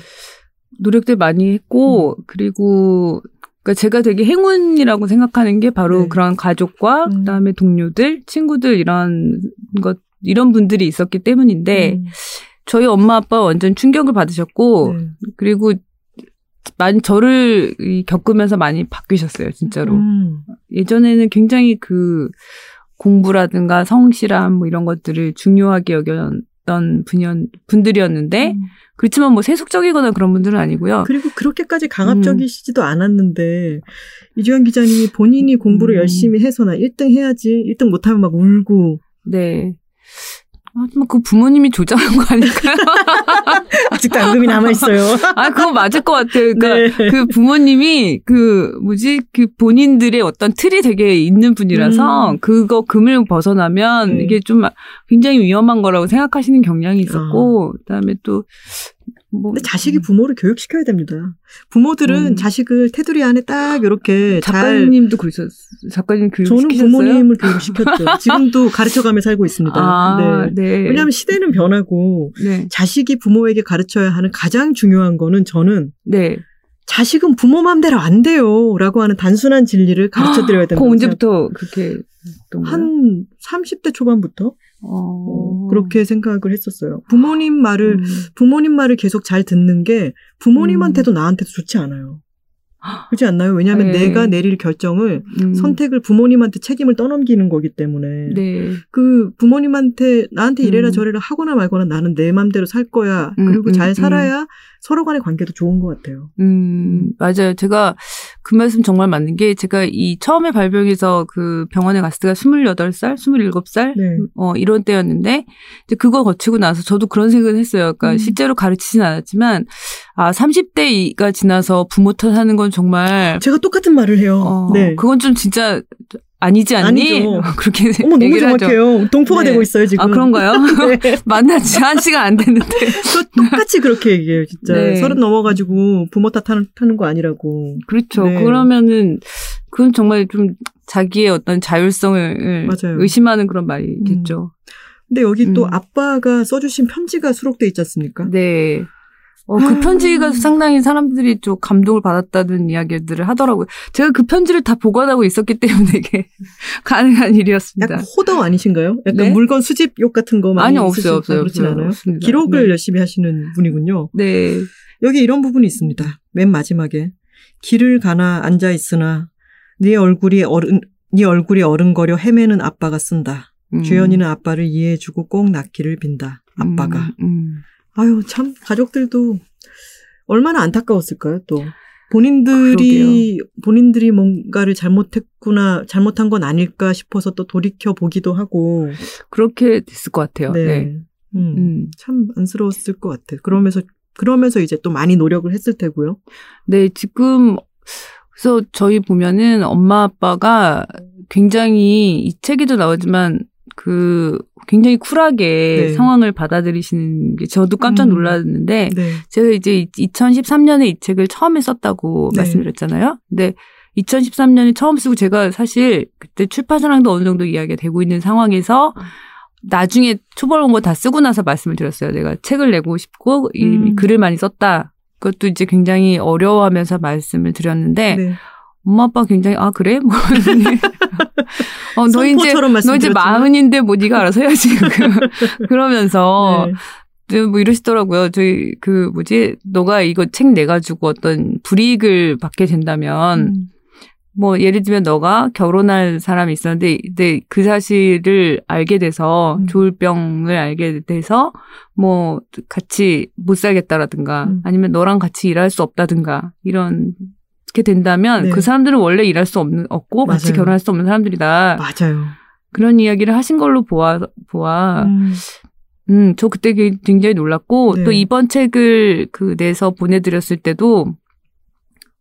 노력들 많이 했고 그리고 그러니까 제가 되게 행운이라고 생각하는 게 바로 네. 그런 가족과 음. 그다음에 동료들, 친구들 이런 것 이런 분들이 있었기 때문인데 음, 저희 엄마 아빠 완전 충격을 받으셨고 네. 그리고 많이 저를 이 겪으면서 많이 바뀌셨어요, 진짜로. 음, 예전에는 굉장히 그 공부라든가 성실함 뭐 이런 것들을 중요하게 여겼던 분연, 분들이었는데 음. 그렇지만 뭐 세속적이거나 그런 분들은 아니고요. 그리고 그렇게까지 강압적이시지도 않았는데 이주연 기자님이 본인이 공부를 음. 열심히 해서 나 1등 해야지 1등 못하면 막 울고 네. 하지만 그 부모님이 조장한 거 아닐까요? 아직도 앙금이 남아 있어요. 아, 그거 맞을 것 같아요. 그러니까 네. 그 부모님이 그 뭐지 그 본인들의 어떤 틀이 되게 있는 분이라서 음. 그거 금을 벗어나면 네. 이게 좀 굉장히 위험한 거라고 생각하시는 경향이 있었고 그다음에 또뭐 근데 자식이 부모를 교육시켜야 됩니다. 부모들은 음. 자식을 테두리 안에 딱 이렇게 잘 작가님도 그러셨 작가님 교육 저는 시키셨어요? 부모님을 교육시켰죠. 지금도 가르쳐가며 살고 있습니다. 아, 네. 네. 왜냐하면 시대는 변하고 네. 자식이 부모에게 가르쳐야 하는 가장 중요한 거는 저는 네. 자식은 부모 마음대로 안 돼요. 라고 하는 단순한 진리를 가르쳐 드려야 그 된다고 언제부터 그렇게? 한 30대 초반부터 어. 어, 그렇게 생각을 했었어요. 부모님 말을 음. 부모님 말을 계속 잘 듣는 게 부모님한테도 나한테도 좋지 않아요. 그렇지 않나요? 왜냐하면 네. 내가 내릴 결정을 음. 선택을 부모님한테 책임을 떠넘기는 거기 때문에 네. 그 부모님한테 나한테 이래라 음. 저래라 하거나 말거나 나는 내 맘대로 살 거야. 음, 그리고 음, 잘 음. 살아야 서로 간의 관계도 좋은 것 같아요. 음, 맞아요. 제가 그 말씀 정말 맞는 게 제가 이 처음에 발병해서 그 병원에 갔을 때가 28살, 27살? 네. 어, 이런 때였는데 이제 그거 거치고 나서 저도 그런 생각을 했어요. 그러니까 음. 실제로 가르치진 않았지만 아, 30대가 지나서 부모 탓 하는 건 정말 제가 똑같은 말을 해요. 어, 네. 그건 좀 진짜 아니지 않니? 아니죠. 그렇게 어머 너무 얘기를 하죠. 정확해요. 동포가 네. 되고 있어요 지금. 아, 그런가요? 네. 만난 지 한 시간 안 됐는데. 저 똑같이 그렇게 얘기해요, 진짜. 네. 서른 넘어가지고 부모 탓하는 거 아니라고. 그렇죠. 네. 그러면은 그건 정말 좀 자기의 어떤 자율성을 맞아요. 의심하는 그런 말이겠죠. 근데 여기 또 음. 아빠가 써주신 편지가 수록돼 있지 않습니까? 네. 어, 아. 그 편지가 상당히 사람들이 좀 감동을 받았다는 이야기들을 하더라고요. 제가 그 편지를 다 보관하고 있었기 때문에 이게 가능한 일이었습니다. 약간 호더 아니신가요? 약간 네? 물건 수집욕 같은 거 많이 아니, 없어요, 없어요, 그렇진. 않아요? 없습니다. 기록을 네. 열심히 하시는 분이군요. 네. 여기 이런 부분이 있습니다. 맨 마지막에 길을 가나 앉아 있으나 네 얼굴이 어른 네 얼굴이 어른거려 헤매는 아빠가 쓴다. 음. 주연이는 아빠를 이해해주고 꼭 낳기를 빈다. 아빠가. 음, 음. 아유 참 가족들도 얼마나 안타까웠을까요? 또 본인들이 본인들이 뭔가를 잘못했구나 잘못한 건 아닐까 싶어서 또 돌이켜 보기도 하고 그렇게 됐을 것 같아요. 네, 네. 음, 음. 참 안쓰러웠을 것 같아. 그러면서 그러면서 이제 또 많이 노력을 했을 테고요. 네, 지금 그래서 저희 보면은 엄마 아빠가 굉장히 이 책에도 나오지만 그 굉장히 쿨하게 네. 상황을 받아들이시는 게 저도 깜짝 음. 놀랐는데 네. 제가 이제 2013년에 이 책을 처음에 썼다고 네. 말씀드렸잖아요. 근데 2013년에 처음 쓰고 제가 사실 그때 출판사랑도 어느 정도 이야기가 되고 있는 상황에서 나중에 초벌 원고 다 쓰고 나서 말씀을 드렸어요. 내가 책을 내고 싶고 이미 음. 글을 많이 썼다. 그것도 이제 굉장히 어려워하면서 말씀을 드렸는데 네. 엄마 아빠 굉장히 아 그래 뭐 어, 너 이제 너 이제. 마흔인데 뭐 네가 알아서 해야지 그러면서 네. 네, 뭐 이러시더라고요. 저희 그 뭐지 너가 이거 책 내가지고 어떤 불이익을 받게 된다면 음. 뭐 예를 들면 너가 결혼할 사람이 있었는데 근데 그 사실을 알게 돼서 음. 조울병을 알게 돼서 뭐 같이 못 살겠다라든가 음. 아니면 너랑 같이 일할 수 없다든가 이런 게 된다면 네. 그 사람들은 원래 일할 수 없는 없고 같이 맞아요. 결혼할 수 없는 사람들이다 맞아요. 그런 이야기를 하신 걸로 보아 보아 음. 음, 저 그때 그- 굉장히 놀랐고, 네. 또 이번 책을 그 내서 보내드렸을 때도,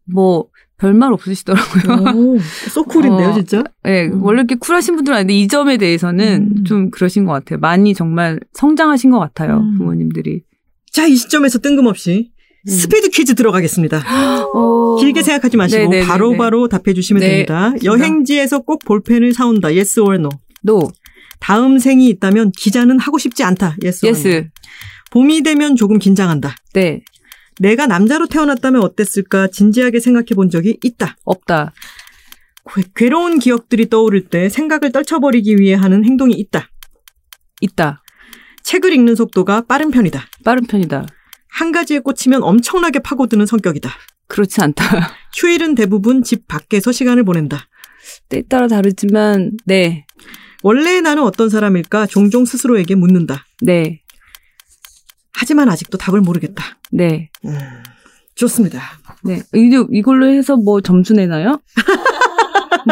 뭐, 별말 없으시더라고요. 오, 소쿨인데요, 어, 진짜? 예, 음. 원래 이렇게 쿨하신 분들은 아닌데, 이 점에 대해서는 음. 좀 그러신 것 같아요. 많이 정말 성장하신 것 같아요, 음. 부모님들이. 자, 이 시점에서 뜬금없이 음. 스피드 퀴즈 들어가겠습니다. 어, 길게 생각하지 마시고 네네네네. 바로바로 답해 주시면 네, 됩니다. 여행지에서 꼭 볼펜을 사온다. yes or no. no, 다음 생이 있다면 기자는 하고 싶지 않다. yes or no. yes, 봄이 되면 조금 긴장한다. 네, 내가 남자로 태어났다면 어땠을까 진지하게 생각해 본 적이 있다. 없다, 괴- 괴로운 기억들이 떠오를 때 생각을 떨쳐버리기 위해 하는 행동이 있다. 있다, 책을 읽는 속도가 빠른 편이다. 빠른 편이다, 한 가지에 꽂히면 엄청나게 파고드는 성격이다. 그렇지 않다. 휴일은 대부분 집 밖에서 시간을 보낸다. 때에 따라 다르지만, 네, 원래 나는 어떤 사람일까 종종 스스로에게 묻는다. 네, 하지만 아직도 답을 모르겠다. 네. 음, 좋습니다. 네. 이- 이걸로 해서 뭐 점수 내나요?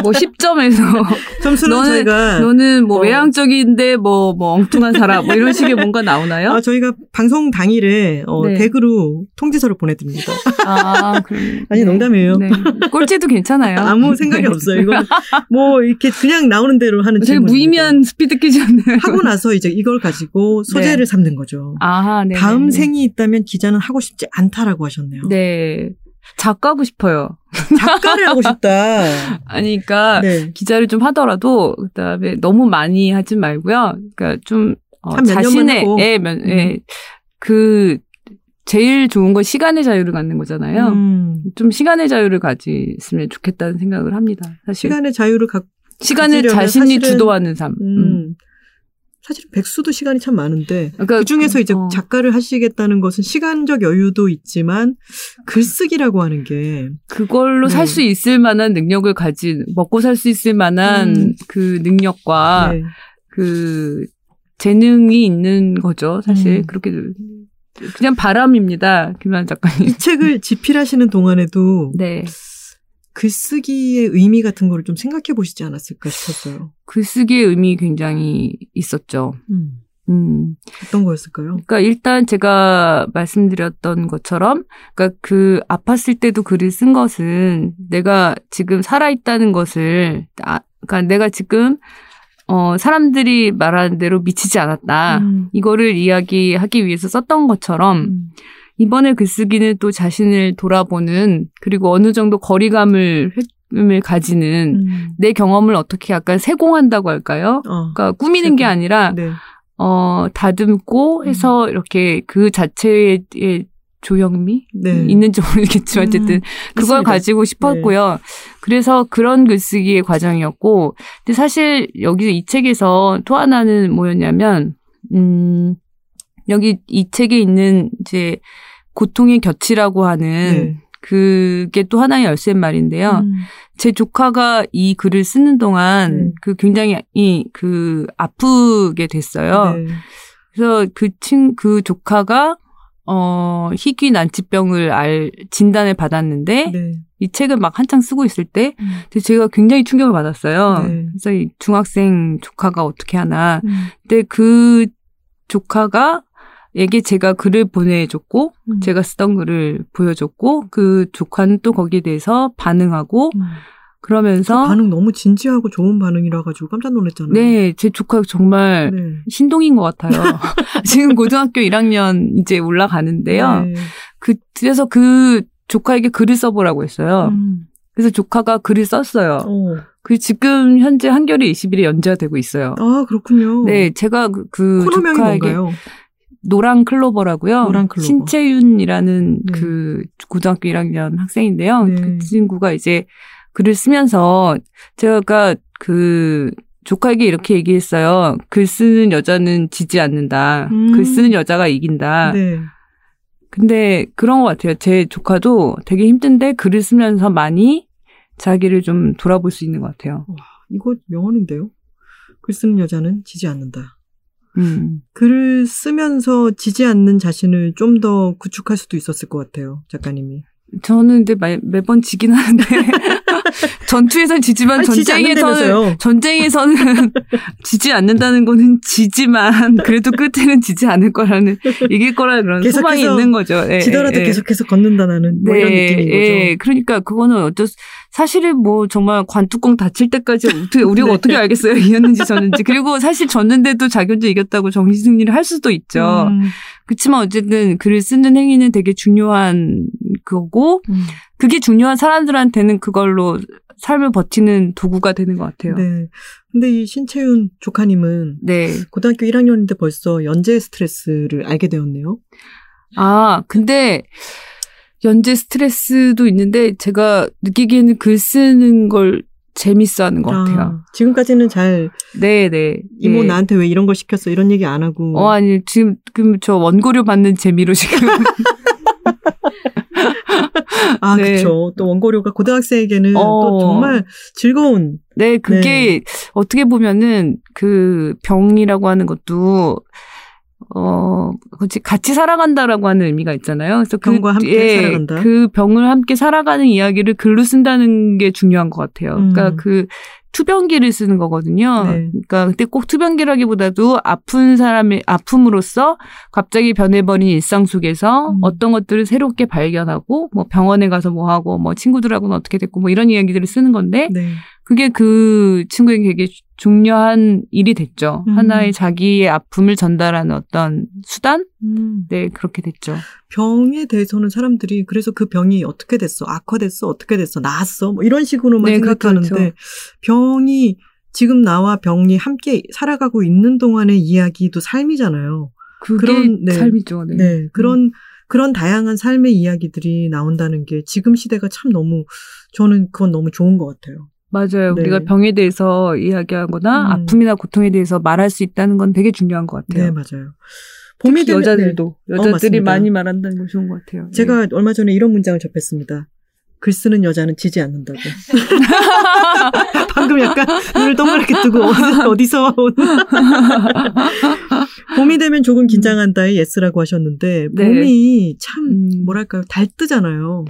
뭐 10점에서 점수는 너는- 저희가 너는 뭐 어. 외향적인데 뭐, 뭐 엉뚱한 사람 뭐 이런 식의 뭔가 나오나요? 아, 저희가 방송 당일에 어, 네. 댁으로 통지서를 보내드립니다. 아, 그럼. 아니, 농담이에요. 네. 꼴찌도 괜찮아요. 아무 생각이 네. 없어요. 이거 뭐 이렇게 그냥 나오는 대로 하는 되게. 무의미한 스피드 퀴즈였네요. 하고 나서 이제 이걸 가지고 소재를 삼는 거죠. 아, 네. 다음 네. 생이 있다면 기자는 하고 싶지 않다라고 하셨네요. 네. 작가고 싶어요. 작가를 하고 싶다. 아니, 그러니까 네. 기자를 좀 하더라도 그다음에 너무 많이 하진 말고요. 그러니까 좀 어, 자신의. 예, 면, 음. 예, 그 제일 좋은 건 시간의 자유를 갖는 거잖아요. 음, 좀 시간의 자유를 가졌으면 좋겠다는 생각을 합니다. 사실 시간의 자유를 갖 시간을 자신이 주도하는 삶. 음. 음. 사실 백수도 시간이 참 많은데 그러니까 그 중에서 이제 어. 작가를 하시겠다는 것은 시간적 여유도 있지만 글쓰기라고 하는 게 그걸로 네. 살수 있을 만한 능력을 가진 먹고 살 수 있을 만한 음. 그 능력과 네. 그 재능이 있는 거죠. 사실 음. 그렇게 그냥 바람입니다. 김한 작가님. 이 책을 집필하시는 동안에도 네. 글쓰기의 의미 같은 거를 좀 생각해 보시지 않았을까 싶었어요. 글쓰기의 의미 굉장히 있었죠. 음. 음. 어떤 거였을까요? 그러니까 일단 제가 말씀드렸던 것처럼 그러니까 그 아팠을 때도 글을 쓴 것은 내가 지금 살아 있다는 것을 아 그러니까 내가 지금 어 사람들이 말하는 대로 미치지 않았다. 음. 이거를 이야기하기 위해서 썼던 것처럼 음. 이번에 글쓰기는 또 자신을 돌아보는 그리고 어느 정도 거리감을 을 가지는 음. 내 경험을 어떻게 약간 세공한다고 할까요? 어. 그러니까 꾸미는 게 세공. 아니라 네. 어, 다듬고 해서 이렇게 그 자체의 조형미? 네. 있는지 모르겠지만 어쨌든 음, 그걸 있습니다. 네. 가지고 싶었고요. 그래서 그런 글쓰기의 과정이었고, 근데 사실 여기서 이 책에서 또 하나는 뭐였냐면, 음, 여기 이 책에 있는 이제 고통의 곁이라고 하는 네. 그게 또 하나의 열쇠 말인데요. 음. 제 조카가 이 글을 쓰는 동안 네. 그 굉장히 이그 아프게 됐어요. 네. 그래서 그 친, 그 조카가 어, 희귀 난치병을 알, 진단을 받았는데, 네. 이 책을 막 한창 쓰고 있을 때, 음. 제가 굉장히 충격을 받았어요. 네. 그래서 이 중학생 조카가 어떻게 하나. 음. 근데 그 조카가, 에게 제가 글을 보내줬고, 음. 제가 쓰던 글을 보여줬고, 그 조카는 또 거기에 대해서 반응하고, 음. 그러면서 반응 너무 진지하고 좋은 반응이라 가지고 깜짝 놀랐잖아요. 네, 제 조카 정말 네. 신동인 것 같아요. 지금 고등학교 1학년 이제 올라가는데요. 네. 그, 그래서 그 조카에게 글을 써보라고 했어요. 음. 그래서 조카가 글을 썼어요. 어. 그 지금 현재 한겨레 20일에 연재가 되고 있어요. 아 그렇군요. 네, 제가 그, 그 조카에게 뭔가요? 노랑 클로버라고요. 노랑 클로버. 신채윤이라는 네. 그 고등학교 1학년 학생인데요. 네. 그 친구가 이제 글을 쓰면서 제가 그 조카에게 이렇게 얘기했어요. 글 쓰는 여자는 지지 않는다. 음. 글 쓰는 여자가 이긴다. 네. 근데 그런 것 같아요. 제 조카도 되게 힘든데 글을 쓰면서 많이 자기를 좀 돌아볼 수 있는 것 같아요. 이거 명언인데요. 글 쓰는 여자는 지지 않는다. 음. 글을 쓰면서 지지 않는 자신을 좀 더 구축할 수도 있었을 것 같아요, 작가님이. 저는 근데 매, 매번 지긴 하는데 전투에선 지지만 아니, 전쟁에서는. 전쟁에서는 지지 않는다는 거는 지지만 그래도 끝에는 지지 않을 거라는 이길 거라는 그런 소망이 있는 거죠. 예, 지더라도 예, 예. 계속해서 걷는다 나는 뭐 이런 느낌인 거죠. 예. 그러니까 그거는 어쩔 수, 사실은 뭐 정말 관뚜껑 닫힐 때까지 어떻게 우리가 네. 어떻게 알겠어요 이겼는지 졌는지 그리고 사실 졌는데도 자기 혼자 이겼다고 정신 승리를 할 수도 있죠. 음, 그렇지만 어쨌든 글을 쓰는 행위는 되게 중요한 거고 음. 그게 중요한 사람들한테는 그걸로 삶을 버티는 도구가 되는 것 같아요. 네. 근데 이 신채윤 조카님은 네. 고등학교 1학년인데 벌써 연재 스트레스를 알게 되었네요. 아, 근데 연재 스트레스도 있는데 제가 느끼기에는 글 쓰는 걸 재밌어 하는 것 같아요. 아, 지금까지는 잘 네, 네. 이모 예. 나한테 왜 이런 걸 시켰어 이런 얘기 안 하고 어, 아니, 지금, 지금 저 원고료 받는 재미로 지금. 아 네. 그렇죠. 또 원고료가 고등학생에게는 어. 또 정말 즐거운 네, 그게 어떻게 보면은 그 병이라고 하는 것도 어, 그렇지 같이 살아간다라고 하는 의미가 있잖아요. 그래서 병과 그, 함께 살아간다. 그 병을 함께 살아가는 이야기를 글로 쓴다는 게 중요한 것 같아요. 음. 그러니까 그 투병기를 쓰는 거거든요. 네. 그러니까 근데 꼭 투병기라기보다도 아픈 사람의 아픔으로써 갑자기 변해버린 일상 속에서 음. 어떤 것들을 새롭게 발견하고 뭐 병원에 가서 뭐 하고 뭐 친구들하고는 어떻게 됐고 뭐 이런 이야기들을 쓰는 건데 네. 그게 그 친구에게 되게 중요한 일이 됐죠. 음. 하나의 자기의 아픔을 전달하는 어떤 수단? 음. 네, 그렇게 됐죠. 병에 대해서는 사람들이 그래서 그 병이 어떻게 됐어 악화됐어 어떻게 됐어 나았어 뭐 이런 식으로만 네, 생각하는데 그렇죠. 병이 지금 나와 병이 함께 살아가고 있는 동안의 이야기도 삶이잖아요. 그게 그런, 네. 삶이죠. 네. 네, 그런 그런 다양한 삶의 이야기들이 나온다는 게 지금 시대가 참 너무 저는 그건 너무 좋은 것 같아요. 맞아요. 네. 우리가 병에 대해서 이야기하거나 음. 아픔이나 고통에 대해서 말할 수 있다는 건 되게 중요한 것 같아요. 네, 맞아요. 봄이 되면 여자들도 네. 어, 여자들이 맞습니다. 많이 말한다는 건 좋은 것 같아요. 제가 얼마 전에 이런 문장을 접했습니다. 글 쓰는 여자는 지지 않는다고. 방금 약간 눈을 동그랗게 뜨고 어디서, 온. 봄이 되면 조금 긴장한다의 yes라고 하셨는데 네. 봄이 참 음. 뭐랄까요 달뜨잖아요.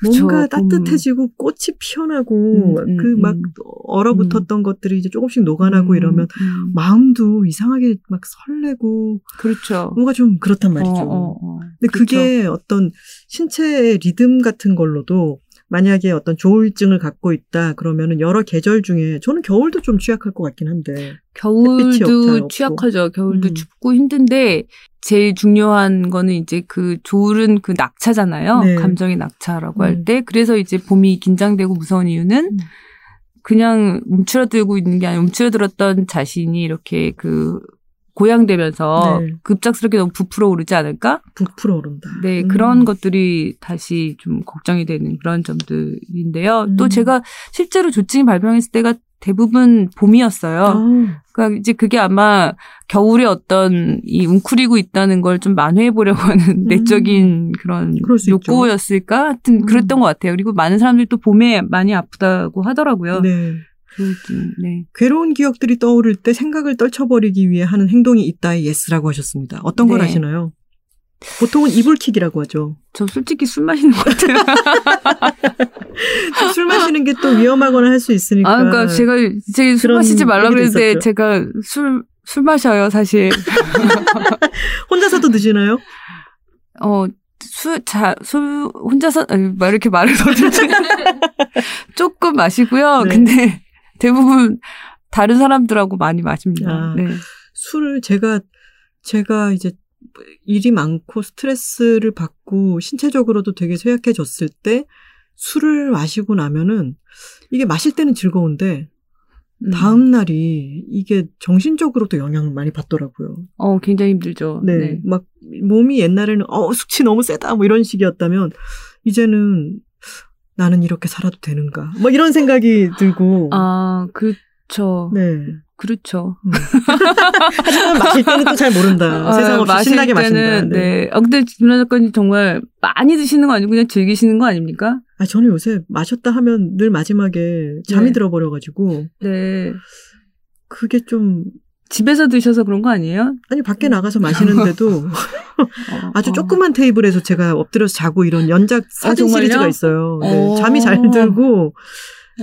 그쵸, 뭔가 봄. 따뜻해지고 꽃이 피어나고 음, 음, 그막 음. 얼어붙었던 것들이 이제 조금씩 녹아나고 음, 이러면 음. 마음도 이상하게 막 설레고 그렇죠. 뭔가 좀 그렇단 말이죠. 어, 어, 어. 근데 그렇죠. 그게 어떤 신체의 리듬 같은 걸로도 만약에 어떤 조울증을 갖고 있다 그러면은 여러 계절 중에 저는 겨울도 좀 취약할 것 같긴 한데 겨울도. 취약하죠. 겨울도 음. 춥고 힘든데 제일 중요한 거는 이제 그 조울은 그 낙차잖아요. 네. 감정의 낙차라고 음. 할 때. 그래서 이제 봄이 긴장되고 무서운 이유는 음. 그냥 움츠러들고 있는 게 아니라 움츠러들었던 자신이 이렇게 그 고양되면서 네. 급작스럽게 너무 부풀어 오르지 않을까? 부풀어 오른다. 네, 음. 그런 것들이 다시 좀 걱정이 되는 그런 점들인데요. 음. 또 제가 실제로 조증이 발병했을 때가 대부분 봄이었어요. 아, 그러니까 이제 그게 아마 겨울에 어떤 이 웅크리고 있다는 걸 좀 만회해 보려고 하는 내적인 그런 음. 수 있죠. 욕구였을까? 하여튼 음. 그랬던 것 같아요. 그리고 많은 사람들이 또 봄에 많이 아프다고 하더라고요. 네. 그, 네. 괴로운 기억들이 떠오를 때 생각을 떨쳐버리기 위해 하는 행동이 있다의 yes라고 하셨습니다. 어떤 걸 네. 하시나요? 보통은 이불킥이라고 하죠. 저 솔직히 술 마시는 것 같아요. 술 마시는 게 또 위험하거나 할 수 있으니까. 아, 그러니까 제가 제가 술 마시지 말라 있었죠. 제가 술, 술 마셔요, 사실. 혼자서도 드시나요? 어, 술, 자, 술, 혼자서, 아니, 막 이렇게 말을 더듬지. 조금 마시고요. 네. 근데 대부분 다른 사람들하고 많이 마십니다. 아. 네. 술을 제가 제가 이제 일이 많고 스트레스를 받고 신체적으로도 되게 쇠약해졌을 때 술을 마시고 나면은 이게 마실 때는 즐거운데 음. 다음 날이 이게 정신적으로도 영향을 많이 받더라고요. 어, 굉장히 힘들죠. 네. 막 몸이 옛날에는 어 숙취 너무 세다 뭐 이런 식이었다면 이제는 나는 이렇게 살아도 되는가 뭐 이런 생각이 들고 아, 그렇죠. 네. 그렇죠. 하지만 마실 때는 또 잘 모른다. 아, 세상 없이 신나게 마신다. 때는, 네. 아, 근데 김연아 작가님 정말 많이 드시는 거 아니고 그냥 즐기시는 거 아닙니까? 아, 저는 요새 마셨다 하면 늘 마지막에 잠이 네. 들어버려가지고, 네. 그게 좀, 집에서 드셔서 그런 거 아니에요? 아니, 밖에 나가서 마시는데도 어, 아주 어. 조그만 테이블에서 제가 엎드려서 자고 이런 연작 사진 정말요? 시리즈가 있어요. 네, 어. 잠이 잘 들고,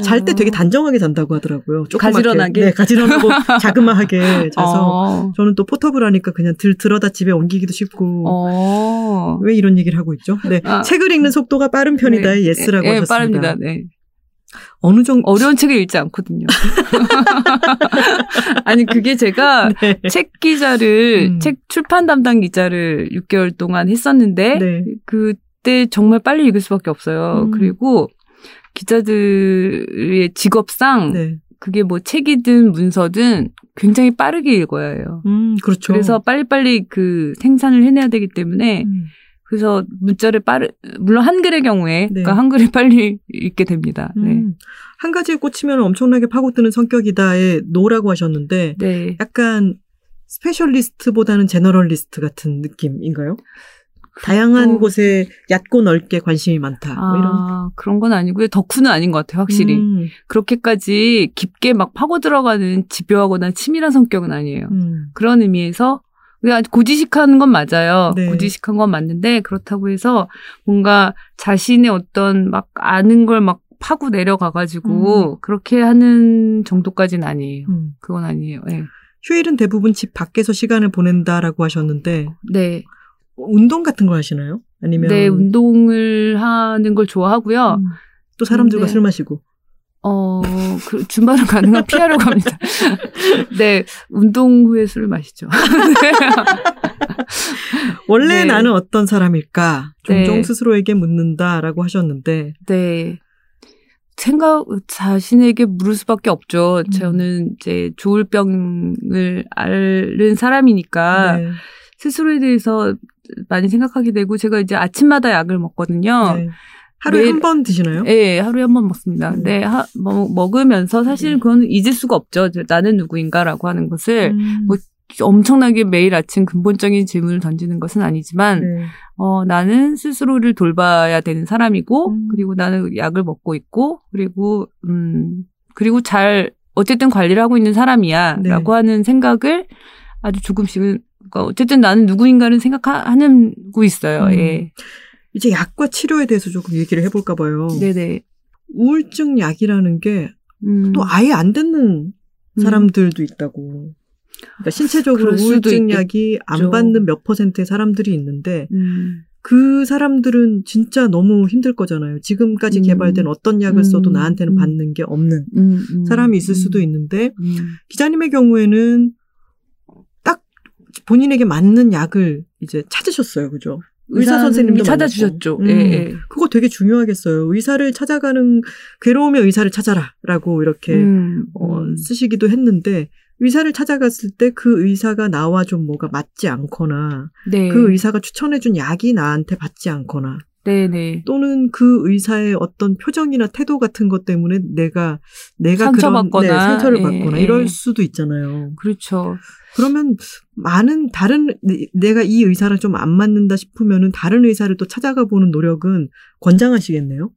잘때 어. 되게 단정하게 잔다고 하더라고요. 조그맣게. 가지런하게? 네, 가지런하고 자그마하게 자서. 어. 저는 또 portable 하니까 그냥 들, 들어다 집에 옮기기도 쉽고. 어. 왜 이런 얘기를 하고 있죠? 네. 아. 책을 읽는 속도가 빠른 편이다. 네. yes라고 예, 하셨습니다. 빠릅니다. 네. 어느 정도. 어려운 책을 읽지 않거든요. 아니, 그게 제가 네. 책 기자를, 음. 책 출판 담당 기자를 6개월 동안 했었는데, 네. 그때 정말 빨리 읽을 수밖에 없어요. 음. 그리고 기자들의 직업상, 네. 그게 뭐 책이든 문서든 굉장히 빠르게 읽어야 해요. 음, 그렇죠. 그래서 빨리빨리 그 생산을 해내야 되기 때문에, 음. 그래서 문자를 빠르, 물론 한글의 경우에, 네. 그러니까 한글을 빨리 읽게 됩니다. 네. 음. 한 가지에 꽂히면 엄청나게 파고드는 성격이다의 no라고 하셨는데 네. 약간 specialist보다는 generalist 같은 느낌인가요? 다양한 또- 곳에 얕고 넓게 관심이 많다. 뭐 이런. 아, 그런 건 아니고요. 덕후는 아닌 것 같아요, 확실히. 음, 그렇게까지 깊게 막 파고 들어가는 집요하거나 치밀한 성격은 아니에요. 음. 그런 의미에서 고지식한 건 맞아요. 네. 고지식한 건 맞는데 그렇다고 해서 뭔가 자신의 어떤 막 아는 걸 막 파고 내려가가지고 그렇게 하는 정도까지는 아니에요. 음. 그건 아니에요. 네. 휴일은 대부분 집 밖에서 시간을 보낸다라고 하셨는데 네. 운동 같은 거 하시나요? 아니면 네, 운동을 하는 걸 좋아하고요. 음. 또 사람들과 네. 술 마시고 어, 그, 주말은 가능한 피하려고 합니다. 네, 운동 후에 술을 마시죠. 원래 네. 나는 어떤 사람일까 종종 네. 스스로에게 묻는다라고 하셨는데 네. 생각, 자신에게 물을 수밖에 없죠. 음. 저는 이제 조울병을 앓는 사람이니까 네. 스스로에 대해서 많이 생각하게 되고 제가 이제 아침마다 약을 먹거든요. 네. 하루에 매일- 한번 드시나요? 네, 하루에 한 번 먹습니다. 음. 네, 하, 뭐, 먹으면서 사실 음. 그건 잊을 수가 없죠. 나는 누구인가라고 하는 것을 음. 뭐 엄청나게 매일 아침 근본적인 질문을 던지는 것은 아니지만, 네. 어, 나는 스스로를 돌봐야 되는 사람이고, 음. 그리고 나는 약을 먹고 있고, 그리고, 음, 그리고 잘, 어쨌든 관리를 하고 있는 사람이야. 네. 라고 하는 생각을 아주 조금씩은, 그러니까 어쨌든 나는 누구인가를 생각하고 있어요. 음. 예. 이제 약과 치료에 대해서 조금 얘기를 해볼까 봐요. 네네. 우울증 약이라는 게또 음. 아예 안 듣는 음. 사람들도 있다고. 그러니까 신체적으로 우울증. 약이 안 받는 몇 퍼센트의 사람들이 있는데 음. 그 사람들은 진짜 너무 힘들 거잖아요. 지금까지 음. 개발된 어떤 약을 써도 음. 나한테는 음. 받는 게 없는 음, 음, 사람이 있을 음, 수도 있는데 음. 기자님의 경우에는 딱 본인에게 맞는 약을 이제 찾으셨어요. 그죠? 의사 선생님도 찾아주셨죠. 만났고. 예, 음. 예. 그거 되게 중요하겠어요. 의사를 찾아가는 괴로우면 의사를 찾아라라고 이렇게 음, 어, 음. 쓰시기도 했는데 의사를 찾아갔을 때 그 의사가 나와 좀 뭐가 맞지 않거나 네. 그 의사가 추천해준 약이 나한테 맞지 않거나 네네. 또는 그 의사의 어떤 표정이나 태도 같은 것 때문에 내가 내가 상처받거나, 그런 네, 상처를 예, 받거나 예. 이럴 수도 있잖아요. 그렇죠. 그러면 많은 다른 내- 내가 이 의사랑 좀 안 맞는다 싶으면은 다른 의사를 또 찾아가 보는 노력은 권장하시겠네요.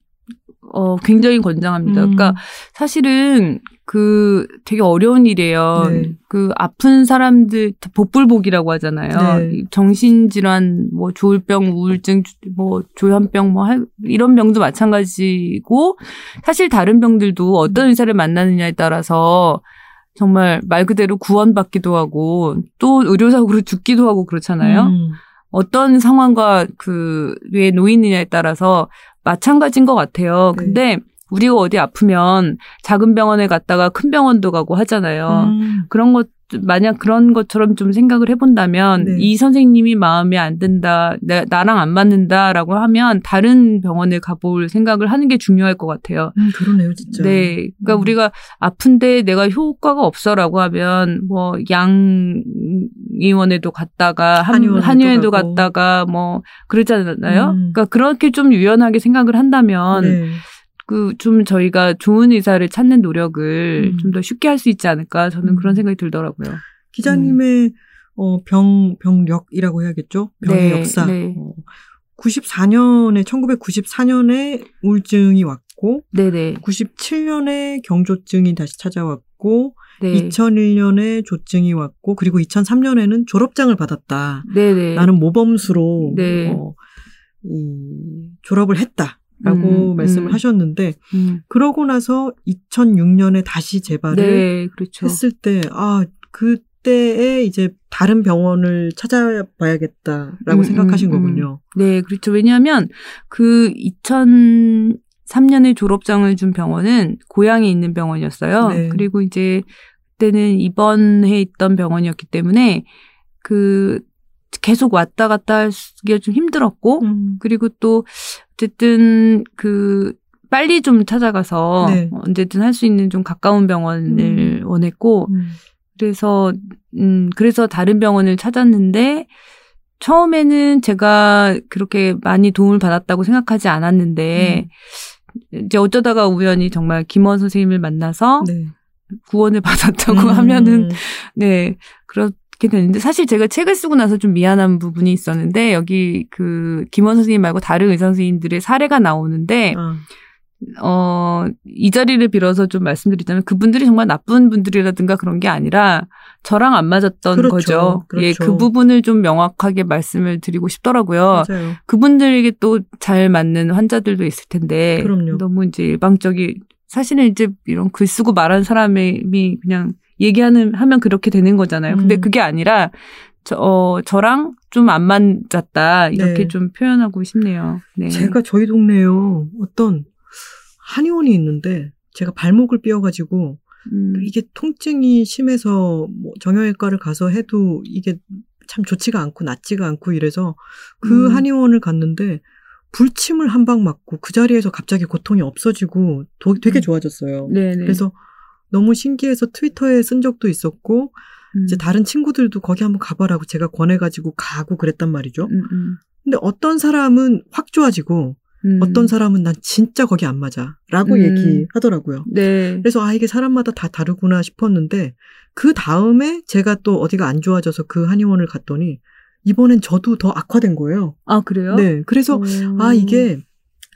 어, 굉장히 권장합니다. 음. 그러니까 사실은 그 되게 어려운 일이에요. 네. 그 아픈 사람들 복불복이라고 하잖아요. 네. 정신질환, 뭐 조울병, 우울증, 뭐 조현병, 뭐 할- 이런 병도 마찬가지고 사실 다른 병들도 어떤 의사를 만나느냐에 따라서 정말 말 그대로 구원받기도 하고 또 의료사고로 죽기도 하고 그렇잖아요. 음. 어떤 상황과 그왜 놓이느냐에 따라서 마찬가지인 것 같아요. 네. 근데 우리가 어디 아프면 작은 병원에 갔다가 큰 병원도 가고 하잖아요. 음. 그런 것 만약 그런 것처럼 좀 생각을 해본다면 네. 이 선생님이 마음에 안 든다, 나, 나랑 안 맞는다라고 하면 다른 병원에 가볼 생각을 하는 게 중요할 것 같아요. 음, 그러네요, 진짜. 네, 그러니까 음. 우리가 아픈데 내가 효과가 없어라고 하면 뭐 양의원에도 갔다가 한, 한의원에도 한의원에도. 갔다가 뭐 그러잖아요. 음. 그러니까 그렇게 좀 유연하게 생각을 한다면 네. 그 좀 저희가 좋은 의사를 찾는 노력을 음. 좀더 쉽게 할 수 있지 않을까 저는 음. 그런 생각이 들더라고요. 기자님의 어, 병, 병력이라고 해야겠죠? 병의 네, 역사. 네. 어, 94년에, 1994년에 우울증이 왔고, 네네. 97년에 경조증이 다시 찾아왔고, 네. 2001년에 조증이 왔고, 그리고 2003년에는 졸업장을 받았다. 네네. 나는 모범수로 네. 어, 이, 졸업을 했다 라고 음, 말씀을 음. 하셨는데, 음. 그러고 나서 2006년에 다시 재발을 네, 그렇죠. 했을 때, 아, 그때에 이제 다른 병원을 찾아봐야겠다라고 음, 생각하신 음, 음. 거군요. 네, 그렇죠. 왜냐하면 그 2003년에 졸업장을 준 병원은 고향에 있는 병원이었어요. 네. 그리고 이제 그때는 입원해 있던 병원이었기 때문에 그 계속 왔다 갔다 하기가 좀 힘들었고 음. 그리고 또 어쨌든 그 빨리 좀 찾아가서 네. 언제든 할 수 있는 좀 가까운 병원을 원했고 음. 그래서 음 그래서 다른 병원을 찾았는데 처음에는 제가 그렇게 많이 도움을 받았다고 생각하지 않았는데 이제 어쩌다가 우연히 정말 김원 선생님을 만나서 네. 구원을 받았다고 음. 하면은 네 그 렇게 되는데 사실 제가 책을 쓰고 나서 좀 미안한 부분이 있었는데 여기 그 김원 선생님 말고 다른 의사 선생님들의 사례가 나오는데 아, 어, 이 자리를 빌어서 좀 말씀드리자면 그분들이 정말 나쁜 분들이라든가 그런 게 아니라 저랑 안 맞았던 그렇죠. 거죠. 예, 그렇죠. 그 부분을 좀 명확하게 말씀을 드리고 싶더라고요. 맞아요. 그분들에게 또 잘 맞는 환자들도 있을 텐데 그럼요. 너무 이제 일방적이 사실은 이제 이런 글 쓰고 말하는 사람이 그냥 얘기하는 하면 그렇게 되는 거잖아요. 근데 음. 그게 아니라 저, 어, 저랑 좀 안 맞았다 이렇게 네. 좀 표현하고 싶네요. 네. 제가 저희 동네에요. 어떤 한의원이 있는데 제가 발목을 삐어가지고 음, 이게 통증이 심해서 뭐 정형외과를 가서 해도 이게 참 좋지가 않고 낫지가 않고 이래서 그 음. 한의원을 갔는데 불침을 한 방 맞고 그 자리에서 갑자기 고통이 없어지고 도- 되게 음. 좋아졌어요. 네네. 그래서 너무 신기해서 트위터에 쓴 적도 있었고 음. 이제 다른 친구들도 거기 한번 가봐라고 제가 권해가지고 가고 그랬단 말이죠. 음, 음, 근데 어떤 사람은 확 좋아지고 음. 어떤 사람은 난 진짜 거기 안 맞아 라고 음. 얘기하더라고요. 네. 그래서 아 이게 사람마다 다 다르구나 싶었는데 그 다음에 제가 또 어디가 안 좋아져서 그 한의원을 갔더니 이번엔 저도 더 악화된 거예요. 아 그래요? 네. 그래서 오. 아 이게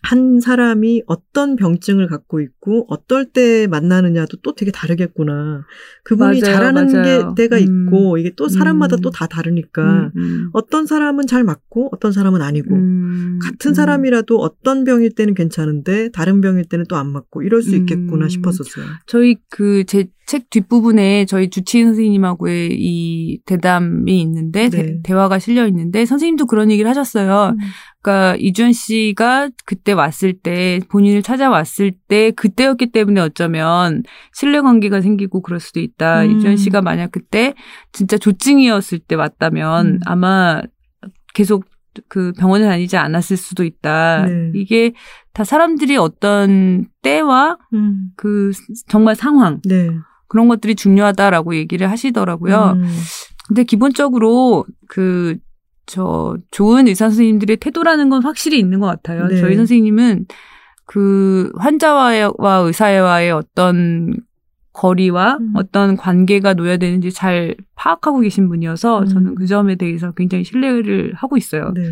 한 사람이 어떤 병증을 갖고 있고 어떨 때 만나느냐도 또 되게 다르겠구나. 그분이 맞아요, 잘하는 맞아요. 게 때가 음. 있고 이게 또 사람마다 음. 또다 다르니까 음, 음. 어떤 사람은 잘 맞고 어떤 사람은 아니고 음, 같은 음. 사람이라도 어떤 병일 때는 괜찮은데 다른 병일 때는 또 안 맞고 이럴 수 있겠구나 음. 싶었었어요. 저희 그 제책 뒷부분에 저희 주치의 선생님하고의 이 대담이 있는데 네. 대, 화가 실려 있는데 선생님도 그런 얘기를 하셨어요. 음. 그러니까 이주연 씨가 그때 왔을 때 본인을 찾아왔을 때 그때였기 때문에 어쩌면 신뢰 관계가 생기고 그럴 수도 있다. 음. 이주연 씨가 만약 그때 진짜 조증이었을 때 왔다면 음. 아마 계속 그 병원에 다니지 않았을 수도 있다. 네. 이게 다 사람들이 어떤 때와 음. 그 정말 상황 네. 그런 것들이 중요하다라고 얘기를 하시더라고요. 음. 근데 기본적으로 그 저 좋은 의사 선생님들의 태도라는 건 확실히 있는 것 같아요. 네. 저희 선생님은 그 환자와의 와 의사와의 어떤 거리와 음. 어떤 관계가 놓여야 되는지 잘 파악하고 계신 분이어서 음. 저는 그 점에 대해서 굉장히 신뢰를 하고 있어요. 네.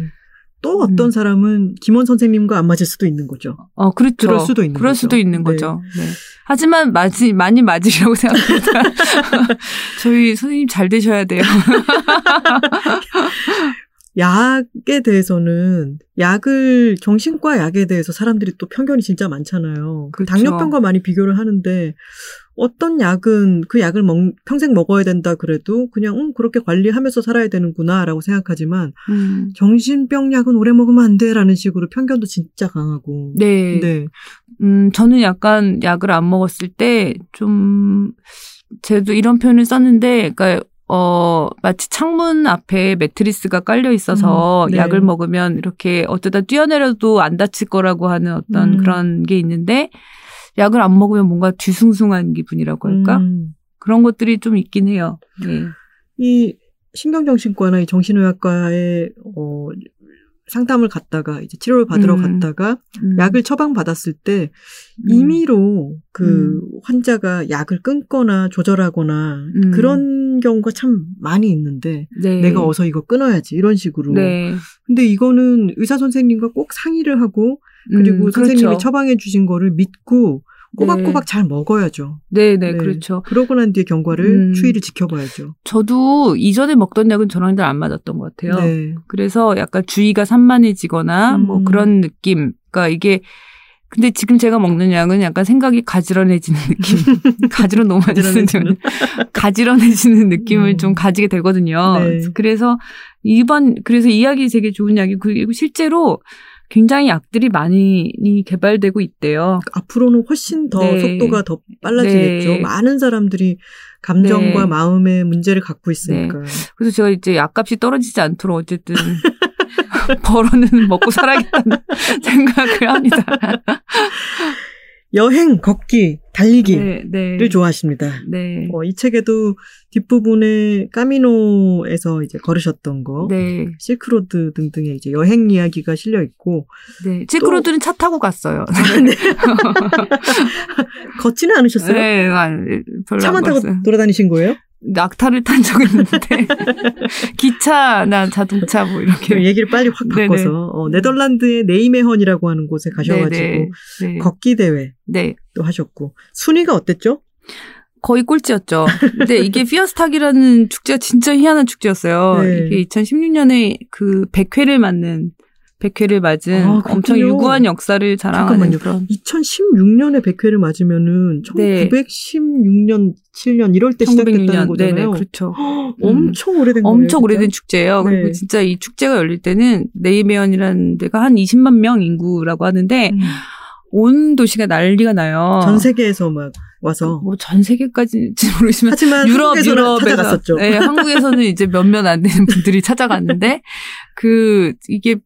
또 어떤 음. 사람은 김원 선생님과 안 맞을 수도 있는 거죠. 어, 그렇죠. 그럴 수도 있는 그럴 거죠. 수도 있는 네. 거죠. 네. 하지만 맞이, 많이 맞으리라고 생각합니다. 저희 선생님 잘 되셔야 돼요. 약에 대해서는 약을 정신과 약에 대해서 사람들이 또 편견이 진짜 많잖아요. 그 그렇죠. 당뇨병과 많이 비교를 하는데 어떤 약은 그 약을 먹, 평생 먹어야 된다 그래도 그냥 음, 그렇게 관리하면서 살아야 되는구나라고 생각하지만 음. 정신병 약은 오래 먹으면 안 돼라는 식으로 편견도 진짜 강하고. 네. 네. 음, 저는 약간 약을 안 먹었을 때 좀, 제도 이런 표현을 썼는데, 그러니까 어, 마치 창문 앞에 매트리스가 깔려 있어서 음, 네. 약을 먹으면 이렇게 어쩌다 뛰어내려도 안 다칠 거라고 하는 어떤 음. 그런 게 있는데, 약을 안 먹으면 뭔가 뒤숭숭한 기분이라고 할까? 음. 그런 것들이 좀 있긴 해요. 네. 이 신경정신과나 이 정신의학과에 어 상담을 갔다가 이제 치료를 받으러 음. 갔다가 음. 약을 처방받았을 때 음. 임의로 그 음. 환자가 약을 끊거나 조절하거나 음. 그런 경우가 참 많이 있는데 네. 내가 어서 이거 끊어야지 이런 식으로. 네. 근데 이거는 의사 선생님과 꼭 상의를 하고 그리고 음, 선생님이 그렇죠. 처방해 주신 거를 믿고 꼬박꼬박 네. 잘 먹어야죠. 네, 네, 네. 그렇죠. 그러고 난 뒤에 경과를 음. 추이를 지켜봐야죠. 저도 이전에 먹던 약은 저랑 잘 안 맞았던 것 같아요. 네. 그래서 약간 주의가 산만해지거나 뭐 음. 그런 느낌. 그러니까 이게 근데 지금 제가 먹는 약은 약간 생각이 가지런해지는 느낌. 가지런 너무 많이 쓰는. 가지런해지는 느낌을 음. 좀 가지게 되거든요. 네. 그래서 이번 그래서 이 약이 되게 좋은 약이 그리고 실제로 굉장히 약들이 많이 개발되고 있대요. 앞으로는 훨씬 더 네. 속도가 더 빨라지겠죠. 네. 많은 사람들이 감정과 네. 마음의 문제를 갖고 있으니까. 그래서 제가 이제 약값이 떨어지지 않도록 어쨌든 벌어는 먹고 살아야겠다는 생각을 합니다. 여행, 걷기, 달리기를 네, 네. 좋아하십니다. 네. 어, 이 책에도 뒷부분에 까미노에서 이제 걸으셨던 거, 네. 실크로드 등등의 이제 여행 이야기가 실려 있고 네. 실크로드는 차 타고 갔어요. 걷지는 않으셨어요? 네, 아니, 별로 차만 안 타고. 돌아다니신 거예요? 낙타를 탄 적은 있는데 기차나 자동차 뭐 이렇게 얘기를 빨리 확. 바꿔서 어, 네덜란드의 네이메헌이라고 하는 곳에 가셔가지고 네, 네. 걷기 대회도 네. 하셨고 순위가 어땠죠? 거의 꼴찌였죠. 근데 이게 피어스탁이라는 축제가 진짜 희한한 축제였어요. 네. 이게 2016년에 그 100회를 맞는 100회를 맞은 아, 엄청. 유구한 역사를 자랑하는 잠깐만요. 그런 2016년에 100회를 맞으면은 네. 1916년, 7년 이럴 때 시작됐다는 1906년. 거잖아요. 네네, 그렇죠. 헉, 엄청 오래된 거예요. 엄청 오래된 축제예요. 그리고 네. 진짜 이 축제가 열릴 때는 네이메언이라는 데가 한 20만 명 인구라고 하는데 음. 온 도시가 난리가 나요. 전 세계에서 막 와서 뭐 전 세계까지는 모르겠지만 하지만 유럽 유럽에서 찾아갔었죠. 네, 한국에서는 이제 몇몇 안 되는 분들이 찾아갔는데 그 이게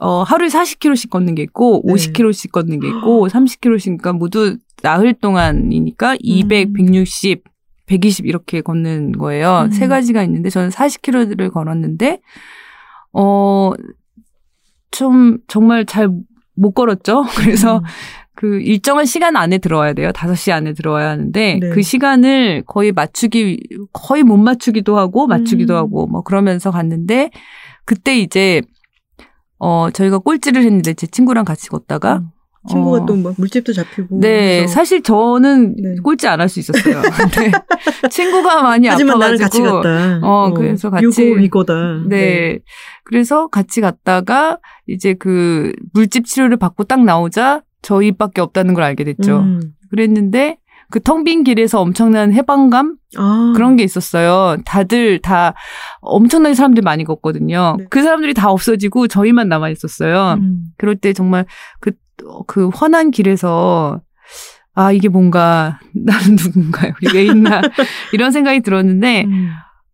어 하루에 40km씩 걷는 게 있고 네. 50km씩 걷는 게 있고 30km씩 그러니까 모두 나흘 동안이니까 200, 음. 160, 120 이렇게 걷는 거예요. 음. 세 가지가 있는데 저는 40km를 걸었는데 어 좀 정말 잘 못 걸었죠. 그래서 음. 그 일정한 시간 안에 들어와야 돼요. 5시 안에 들어와야 하는데 네. 그 시간을 거의 맞추기 거의 못 맞추기도 하고 맞추기도 음. 하고 뭐 그러면서 갔는데 그때 이제 어 저희가 꼴찌를 했는데 제 친구랑 같이 걷다가 음. 친구가 어, 또막 물집도 잡히고 네, 그래서 사실 저는 네. 꼴찌 안 할 수 있었어요. 근데 친구가 많이 하지만 나는 아파가지고 같이 갔다. 어, 그래서 같이- 유고 위고다. 네. 그래서 같이 갔다가 이제 그 물집 치료를 받고 딱 나오자 저희밖에 없다는 걸 알게 됐죠. 음. 그랬는데 그 텅 빈 길에서 엄청난 해방감 아. 그런 게 있었어요. 다들 다 엄청나게 사람들이 많이 걷거든요. 네. 그 사람들이 다 없어지고 저희만 남아 있었어요. 음. 그럴 때 정말 그, 그 환한 길에서 아, 이게 뭔가, 나는 누군가요? 왜 있나? 이런 생각이 들었는데, 음.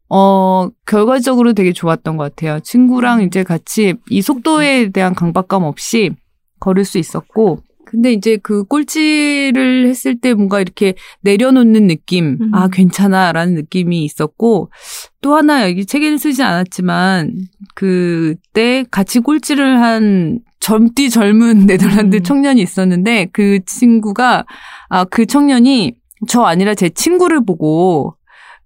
어, 결과적으로 되게 좋았던 것 같아요. 친구랑 이제 같이 이 속도에 대한 강박감 없이 걸을 수 있었고, 근데 이제 그 꼴찌를 했을 때 뭔가 이렇게 내려놓는 느낌, 음. 아, 괜찮아, 라는 느낌이 있었고, 또 하나 여기 책에는 쓰지 않았지만, 그때 같이 꼴찌를 한 젊디 젊은 네덜란드 음. 청년이 있었는데, 그 친구가, 아, 그 청년이 저 아니라 제 친구를 보고,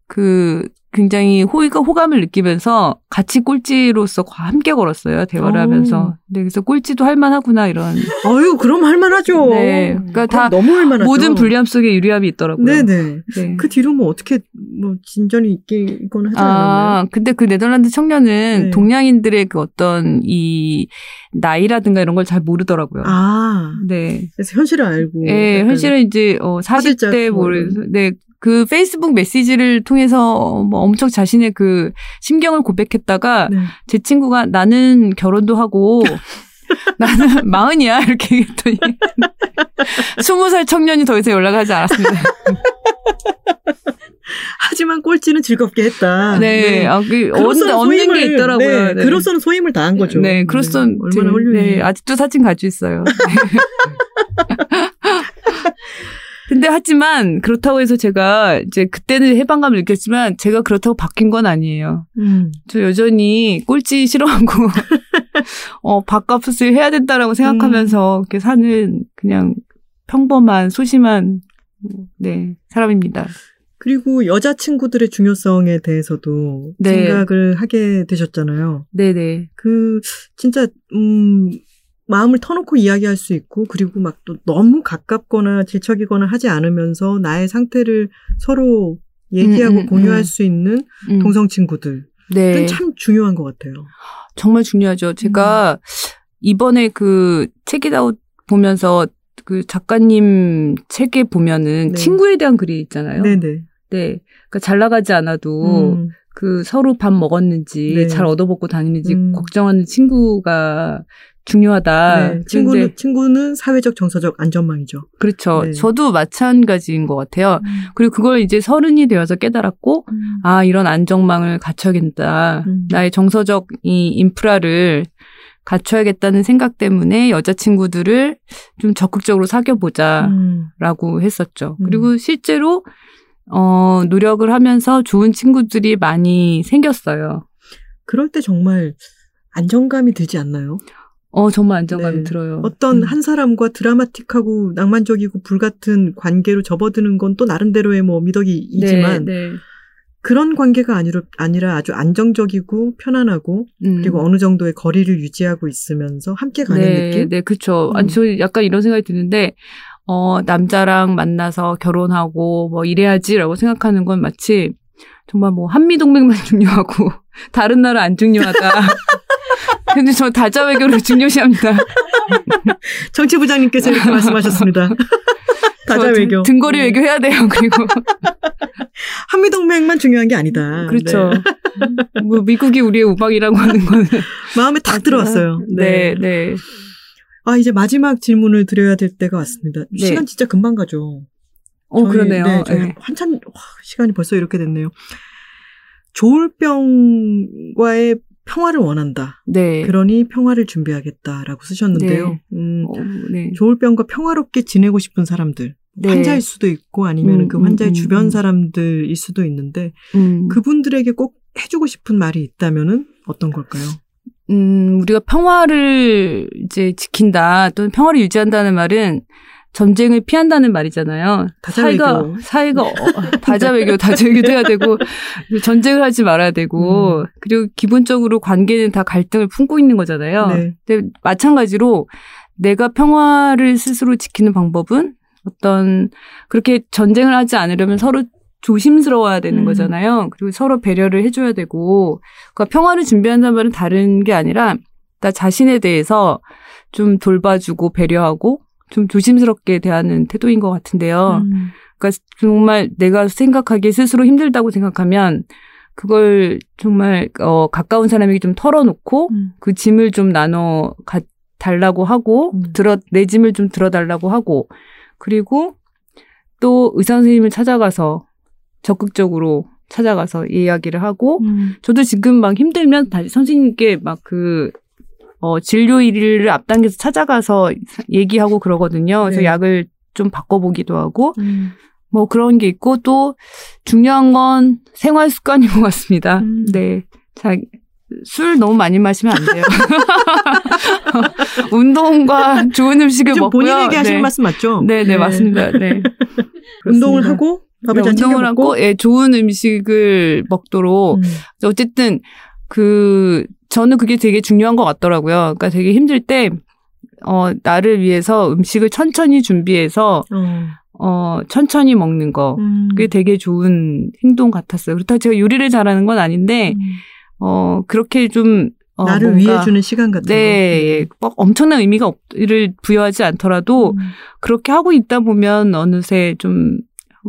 그, 굉장히 호의가 호감을 느끼면서 같이 꼴찌로서 함께 걸었어요 대화를 오. 하면서. 네, 그래서 꼴찌도 할만하구나 이런. 어유 그럼 할만하죠. 네, 그러니까 그럼 다 너무 할만하죠. 모든 불리함 속에 유리함이 있더라고요. 네네. 네. 그 뒤로 뭐 어떻게 뭐 진전이 있게 이거는 하지 않았나요? 아, 근데 그 네덜란드 청년은 네. 동양인들의 그 어떤 이 나이라든가 이런 걸 잘 모르더라고요. 아, 네. 그래서 현실을 알고. 예, 약간 현실은 이제 어 화들짝 40대 뭐 모르 이런. 네. 그 페이스북 메시지를 통해서 뭐 엄청 자신의 그 심경을 고백했다가 네. 제 친구가 나는 결혼도 하고 나는 마흔이야 이렇게 얘기했더니 스무 살 청년이 더 이상 연락하지 않았습니다. 하지만 꼴찌는 즐겁게 했다. 네, 아, 그 그로서는 얻는, 얻는 게 있더라고요. 네, 네. 그로서는 소임을 다한 거죠. 네, 그로서 네, 얼마나 훌륭해. 네, 아직도 사진 가지고 있어요. 근데 하지만 그렇다고 해서 제가 이제 그때는 해방감을 느꼈지만 제가 그렇다고 바뀐 건 아니에요. 음. 저 여전히 꼴찌 싫어하고 어 밥값을 해야 된다라고 생각하면서 이렇게 사는 그냥 평범한 소심한 네 사람입니다. 그리고 여자 친구들의 중요성에 대해서도 네. 생각을 하게 되셨잖아요. 네네 그, 진짜, 음, 마음을 터놓고 이야기할 수 있고, 그리고 막 또 너무 가깝거나 질척이거나 하지 않으면서 나의 상태를 서로 얘기하고 음, 음, 공유할 음. 수 있는 음, 동성 친구들은 네참 중요한 것 같아요. 정말 중요하죠. 제가 이번에 그 책이다웃 보면서 그 작가님 책에 보면은 네. 친구에 대한 글이 있잖아요. 네네. 네. 그러니까 잘 나가지 않아도 음, 그 서로 밥 먹었는지 네. 잘 얻어먹고 다니는지 음. 걱정하는 친구가 중요하다. 네. 친구는, 그런데 친구는 사회적 정서적 안전망이죠. 그렇죠. 네. 저도 마찬가지인 것 같아요. 그리고 그걸 이제 서른이 되어서 깨달았고 아 이런 안정망을 갖춰야겠다. 음. 나의 정서적 이 인프라를 갖춰야겠다는 생각 때문에 여자친구들을 좀 적극적으로 사귀어보자라고 음. 했었죠. 음. 그리고 실제로 어 노력을 하면서 좋은 친구들이 많이 생겼어요. 그럴 때 정말 안정감이 들지 않나요? 어 정말 안정감이 네. 들어요. 어떤 음. 한 사람과 드라마틱하고 낭만적이고 불같은 관계로 접어드는 건 또 나름대로의 뭐 미덕이지만 네, 네. 그런 관계가 아니라, 아니라 아주 안정적이고 편안하고 음. 그리고 어느 정도의 거리를 유지하고 있으면서 함께 가는 네, 느낌? 네, 그쵸. 음. 아니, 저 약간 이런 생각이 드는데, 어, 남자랑 만나서 결혼하고 뭐 이래야지라고 생각하는 건 마치 정말 뭐 한미 동맹만 중요하고 다른 나라 안 중요하다. 근데 저 다자 외교를 중요시합니다. 정치부장님께서 이렇게 말씀하셨습니다. 다자 외교. 등거리 음. 외교 해야 돼요. 그리고 한미 동맹만 중요한 게 아니다. 그렇죠. 네. 뭐 미국이 우리의 우방이라고 하는 거는 마음에 딱 들어왔어요. 네, 네. 아, 이제 마지막 질문을 드려야 될 때가 왔습니다. 네. 시간 진짜 금방 가죠. 어 저희, 그러네요. 네, 네. 한참 와, 시간이 벌써 이렇게 됐네요. 조울병과의 평화를 원한다. 네. 그러니 평화를 준비하겠다라고 쓰셨는데요. 네. 음, 어, 네. 조울병과 평화롭게 지내고 싶은 사람들, 네. 환자일 수도 있고 아니면 음, 그 환자의 음, 주변 음. 사람들일 수도 있는데 음. 그분들에게 꼭 해주고 싶은 말이 있다면은 어떤 걸까요? 음, 우리가 평화를 이제 지킨다 또는 평화를 유지한다는 말은 전쟁을 피한다는 말이잖아요. 사이가 사이가 어, 다자외교 다자외교도 해야 되고 전쟁을 하지 말아야 되고 음. 그리고 기본적으로 관계는 다 갈등을 품고 있는 거잖아요. 네. 근데 마찬가지로 내가 평화를 스스로 지키는 방법은 어떤 그렇게 전쟁을 하지 않으려면 서로 조심스러워야 되는 음. 거잖아요. 그리고 서로 배려를 해줘야 되고, 그러니까 평화를 준비한다는 말은 다른 게 아니라 나 자신에 대해서 좀 돌봐주고 배려하고 좀 조심스럽게 대하는 태도인 것 같은데요. 음. 그러니까 정말 내가 생각하기에 스스로 힘들다고 생각하면 그걸 정말 어 가까운 사람에게 좀 털어놓고 음. 그 짐을 좀 나눠 가, 달라고 하고 음. 들어 내 짐을 좀 들어달라고 하고 그리고 또 의사 선생님을 찾아가서 적극적으로 찾아가서 이야기를 하고 음. 저도 지금 막 힘들면 다시 선생님께 막 그 어, 진료 일을 앞당겨서 찾아가서 얘기하고 그러거든요. 그래서 네. 약을 좀 바꿔보기도 하고 음. 뭐 그런 게 있고 또 중요한 건 생활 습관인 것 같습니다. 음. 네. 자, 술 너무 많이 마시면 안 돼요. 운동과 좋은 음식을 먹고요. 본인에게 하시는 네. 말씀 맞죠? 네, 네, 맞습니다. 네. 운동을. 하고 밥을 잘 챙겨 운동을. 하고 예, 좋은 음식을 먹도록 음. 어쨌든 그 저는 그게 되게 중요한 것 같더라고요. 그러니까 되게 힘들 때 어, 나를 위해서 음식을 천천히 준비해서 어. 어, 천천히 먹는 거. 음. 그게 되게 좋은 행동 같았어요. 그렇다고 제가 요리를 잘하는 건 아닌데 음. 어, 그렇게 좀 어, 나를 위해 주는 시간 같은 네, 예. 뭐 엄청난 의미가 없 를 부여하지 거. 않더라도 음. 그렇게 하고 있다 보면 어느새 좀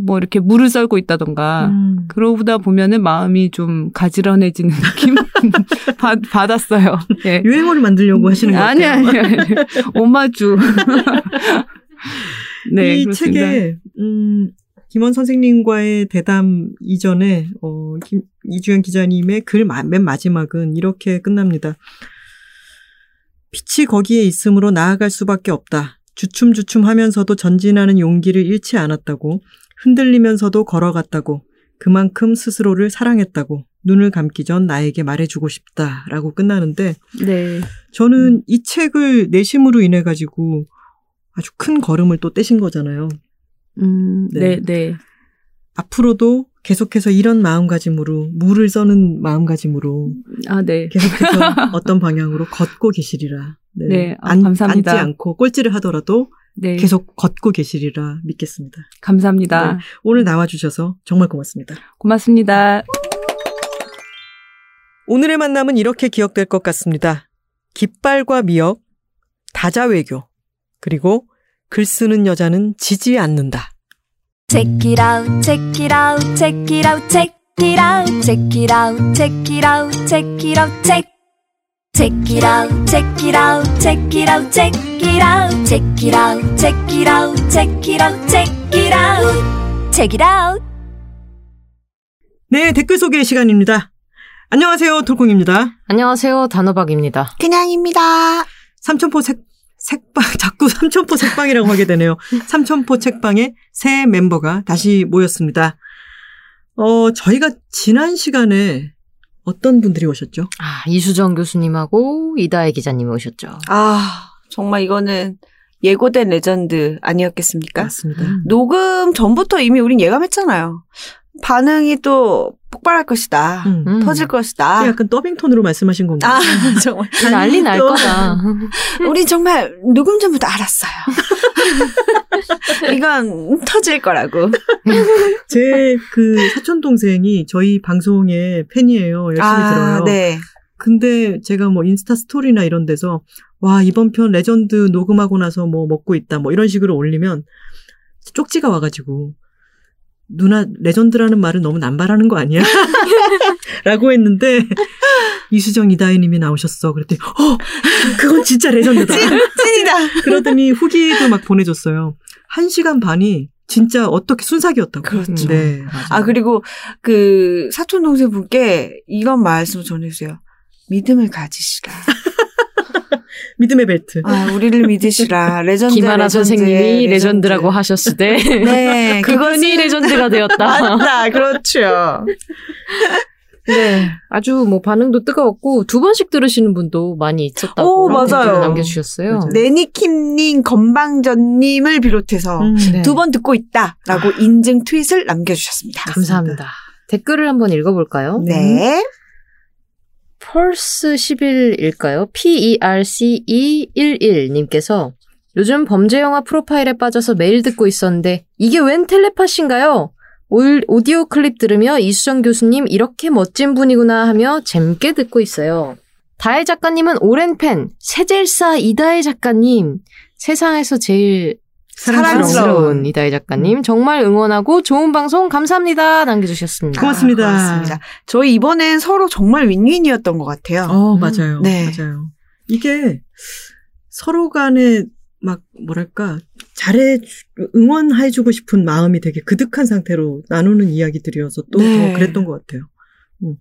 뭐 이렇게 물을 썰고 있다던가 음. 그러다 보면은 마음이 좀 가지런해지는 느낌 받, 받았어요. 예. 유행어를 만들려고 하시는 거 아니 같아요. 아니 아니. 오마주. 네, 이 그렇습니다. 책에 음, 김원 선생님과의 대담 이전에 어, 김, 이주연 기자님의 글 맨 마지막은 이렇게 끝납니다. 빛이 거기에 있으므로 나아갈 수밖에 없다. 주춤주춤하면서도 전진하는 용기를 잃지 않았다고 흔들리면서도 걸어갔다고 그만큼 스스로를 사랑했다고 눈을 감기 전 나에게 말해주고 싶다라고 끝나는데 네. 저는 이 책을 내심으로 인해 가지고 아주 큰 걸음을 또 떼신 거잖아요. 음, 네. 네, 네. 앞으로도 계속해서 이런 마음가짐으로 물을 써는 마음가짐으로 아, 네. 계속해서 어떤 방향으로 걷고 계시리라. 네, 아, 감사합니다. 앉지 않고 꼴찌를 하더라도 네. 계속 걷고 계시리라 믿겠습니다. 감사합니다. 네. 오늘 나와주셔서 정말 고맙습니다. 고맙습니다. 오늘의 만남은 이렇게 기억될 것 같습니다. 깃발과 미역, 다자외교, 그리고 글 쓰는 여자는 지지 않는다. Check it out, check it out, check it out, check it out, check it out, check it out, check it out, check. Check it out, check it out, check it out, check it out, check it out, check it out, check it out, check it out, check it out. 네, 댓글 소개 시간입니다. 안녕하세요, 돌콩입니다. 안녕하세요. 단호박입니다. 그냥입니다. 삼천포 색, 색방, 자꾸 삼천포 색방이라고 하게 되네요. 삼천포 책방의 새 멤버가 다시 모였습니다. 어, 저희가 지난 시간에 어떤 분들이 오셨죠? 아, 이수정 교수님하고 이다혜 기자님이 오셨죠. 아, 정말 이거는 예고된 레전드 아니었겠습니까? 맞습니다. 녹음 전부터 이미 우린 예감했잖아요. 반응이 또 폭발할 것이다. 음. 음. 터질 것이다. 약간 더빙 톤으로 말씀하신 건가요? 아, 정말. 난리 날 또- 거다. 우리 정말 녹음 전부터 알았어요. 이건 터질 거라고. 제 그 사촌 동생이 저희 방송의 팬이에요. 열심히 들어요. 네. 근데 제가 뭐 인스타 스토리나 이런 데서 와 이번 편 레전드 녹음하고 나서 뭐 먹고 있다 뭐 이런 식으로 올리면 쪽지가 와가지고 누나 legend라는 말은 너무 남발하는 거 아니야? 라고 했는데 이수정 이다혜님이 나오셨어. 그랬더니 어 그건 진짜 legend다. 찐이다. 그러더니 후기도 막 보내줬어요. 한 시간 반이 진짜 어떻게 순삭이었다고. 그렇죠. 네. 아, 그리고 그 사촌 동생 분께 이건 말씀 전해주세요. 믿음을 가지시라. 믿음의 벨트. 아, 우리를 믿으시라. 레전드. 김하나 legend의 선생님이 legend. legend 라고 하셨을 때 네. 그분이 legend가 되었다. 맞다. 그렇죠. 네, 아주 뭐 반응도 뜨거웠고 두 번씩 들으시는 분도 많이 있었다고 오, 맞아요. 남겨주셨어요. 네니킴님, 건방전님을 비롯해서 음. 네. 두번 듣고 있다라고 인증 트윗을 남겨주셨습니다. 감사합니다. 댓글을 한번 읽어볼까요? 네. 펄스 11일까요? E PERCE11님께서 요즘 범죄 영화 프로파일에 빠져서 매일 듣고 있었는데 이게 웬 텔레파시인가요? 올- 오디오 클립 들으며 이수정 교수님 이렇게 멋진 분이구나 하며 재밌게 듣고 있어요. 다혜 작가님은 오랜 팬, 세젤사 이다혜 작가님, 세상에서 제일 사랑스러운. 이다혜 작가님 정말 응원하고 좋은 방송 감사합니다 남겨주셨습니다. 고맙습니다. 아, 고맙습니다. 저희 이번엔 서로 정말 윈윈이었던 것 같아요. 어, 음. 맞아요. 네. 맞아요. 이게 서로 간에 막 뭐랄까 잘해 응원해주고 싶은 마음이 되게 그득한 상태로 나누는 이야기들이어서 또 네. 더 그랬던 것 같아요. 음.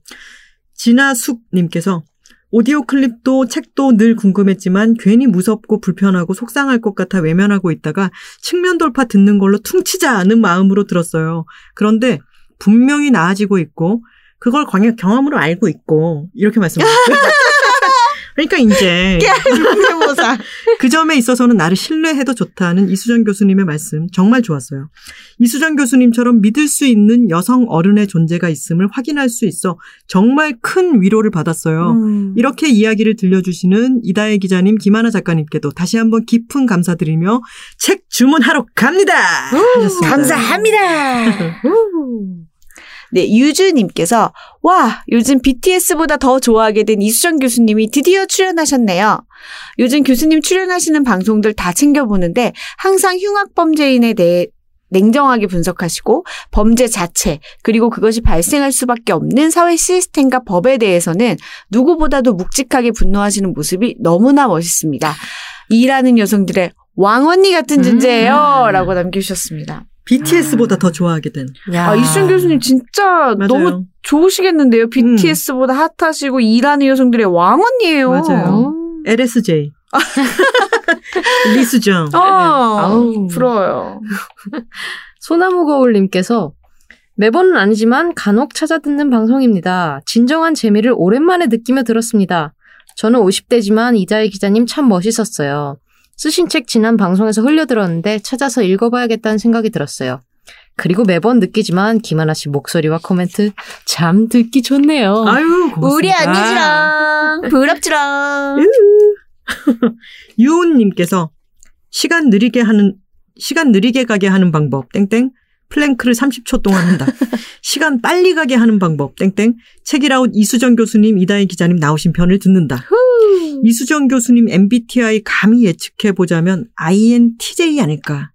진아숙님께서 오디오 클립도 책도 늘 궁금했지만 괜히 무섭고 불편하고 속상할 것 같아 외면하고 있다가 측면 돌파 듣는 걸로 퉁치자 않은 마음으로 들었어요. 그런데 분명히 나아지고 있고 그걸 광역 경험으로 알고 있고 이렇게 말씀하셨어요. 그러니까 이제 성대모사. 그 점에 있어서는 나를 신뢰해도 좋다는 이수정 교수님의 말씀 정말 좋았어요. 이수정 교수님처럼 믿을 수 있는 여성 어른의 존재가 있음을 확인할 수 있어 정말 큰 위로를 받았어요. 음. 이렇게 이야기를 들려주시는 이다혜 기자님, 김하나 작가님께도 다시 한번 깊은 감사드리며 책 주문하러 갑니다. 하셨습니다. 감사합니다. 네, 유주님께서 와 요즘 BTS보다 더 좋아하게 된 이수정 교수님이 드디어 출연하셨네요. 요즘 교수님 출연하시는 방송들 다 챙겨보는데 항상 흉악 범죄인에 대해 냉정하게 분석하시고 범죄 자체 그리고 그것이 발생할 수밖에 없는 사회 시스템과 법에 대해서는 누구보다도 묵직하게 분노하시는 모습이 너무나 멋있습니다. 일하는 여성들의 왕언니 같은 존재예요. 라고 남겨주셨습니다. BTS보다 더 좋아하게 된. 아, 이수정 교수님 진짜 맞아요. 너무 좋으시겠는데요. BTS보다 핫하시고 일하는 여성들의 왕언니예요. 맞아요. LSJ. 리수정. 어, 아우. 부러워요. 소나무 거울님께서 매번은 아니지만 간혹 찾아 듣는 방송입니다. 진정한 재미를 오랜만에 느끼며 들었습니다. 저는 50대지만 이다혜 기자님 참 멋있었어요. 쓰신 책 지난 방송에서 흘려들었는데 찾아서 읽어봐야겠다는 생각이 들었어요. 그리고 매번 느끼지만 김하나 씨 목소리와 코멘트 참 듣기 좋네요. 아유, 고맙습니다. 부럽지랑. 유은님께서 시간 느리게 하는 시간 느리게 가게 하는 방법 땡땡 plank를 30초 동안 한다. 시간 빨리 가게 하는 방법 땡땡 책읽아웃 이수정 교수님 이다혜 기자님 나오신 편을 듣는다. 이수정 교수님 MBTI 감히 예측해 보자면 INTJ 아닐까.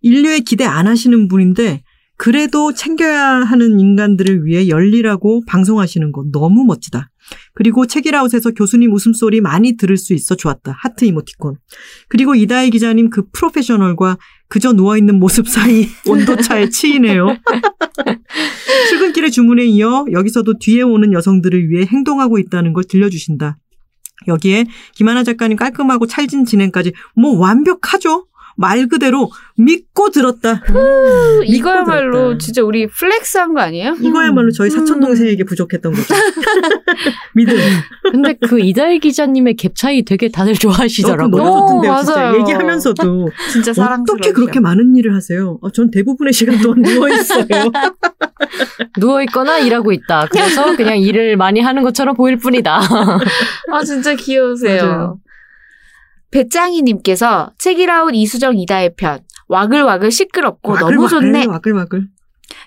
인류에 기대 안 하시는 분인데 그래도 챙겨야 하는 인간들을 위해 열리라고 방송하시는 거 너무 멋지다. 그리고 책이라웃에서 교수님 웃음소리 많이 들을 수 있어 좋았다. 하트 이모티콘. 그리고 이다혜 기자님 그 프로페셔널과 그저 누워있는 모습 사이 온도차에 치이네요. 출근길의 주문에 이어 여기서도 뒤에 오는 여성들을 위해 행동하고 있다는 걸 들려주신다. 여기에 김하나 작가님 깔끔하고 찰진 진행까지 뭐 완벽하죠? 말 그대로 믿고 들었다. 이거야말로 들었다. 진짜 우리 플렉스한 거 아니에요? 이거야말로 저희 사촌 동생에게 부족했던 거죠. 믿음. 근데 그 이다혜 기자님의 갭 차이 되게 다들 어, 좋아하시더라고요. 너무 좋던데요, 어, 진짜. 맞아요. 얘기하면서도 진짜 사랑스러워. 어떻게 그렇게 많은 일을 하세요? 어, 전 대부분의 시간 동안 누워 있어요. 누워 있거나 일하고 있다. 그래서 그냥 일을 많이 하는 것처럼 보일 뿐이다. 아 진짜 귀여우세요. 맞아요. 배짱이님께서 책이라웃 이수정 이다의 편 와글와글 시끄럽고 너무 좋네. 와글 와글.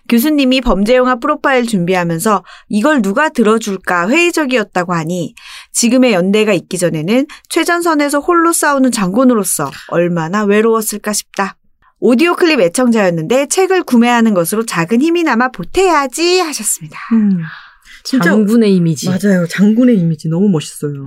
교수님이 범죄영화 프로파일 준비하면서 이걸 누가 들어줄까 회의적이었다고 하니 지금의 연대가 있기 전에는 최전선에서 홀로 싸우는 장군으로서 얼마나 외로웠을까 싶다. 오디오 클립 애청자였는데 책을 구매하는 것으로 작은 힘이나마 보태야지 하셨습니다. 음. 진짜 장군의 이미지. 맞아요. 장군의 이미지 너무 멋있어요.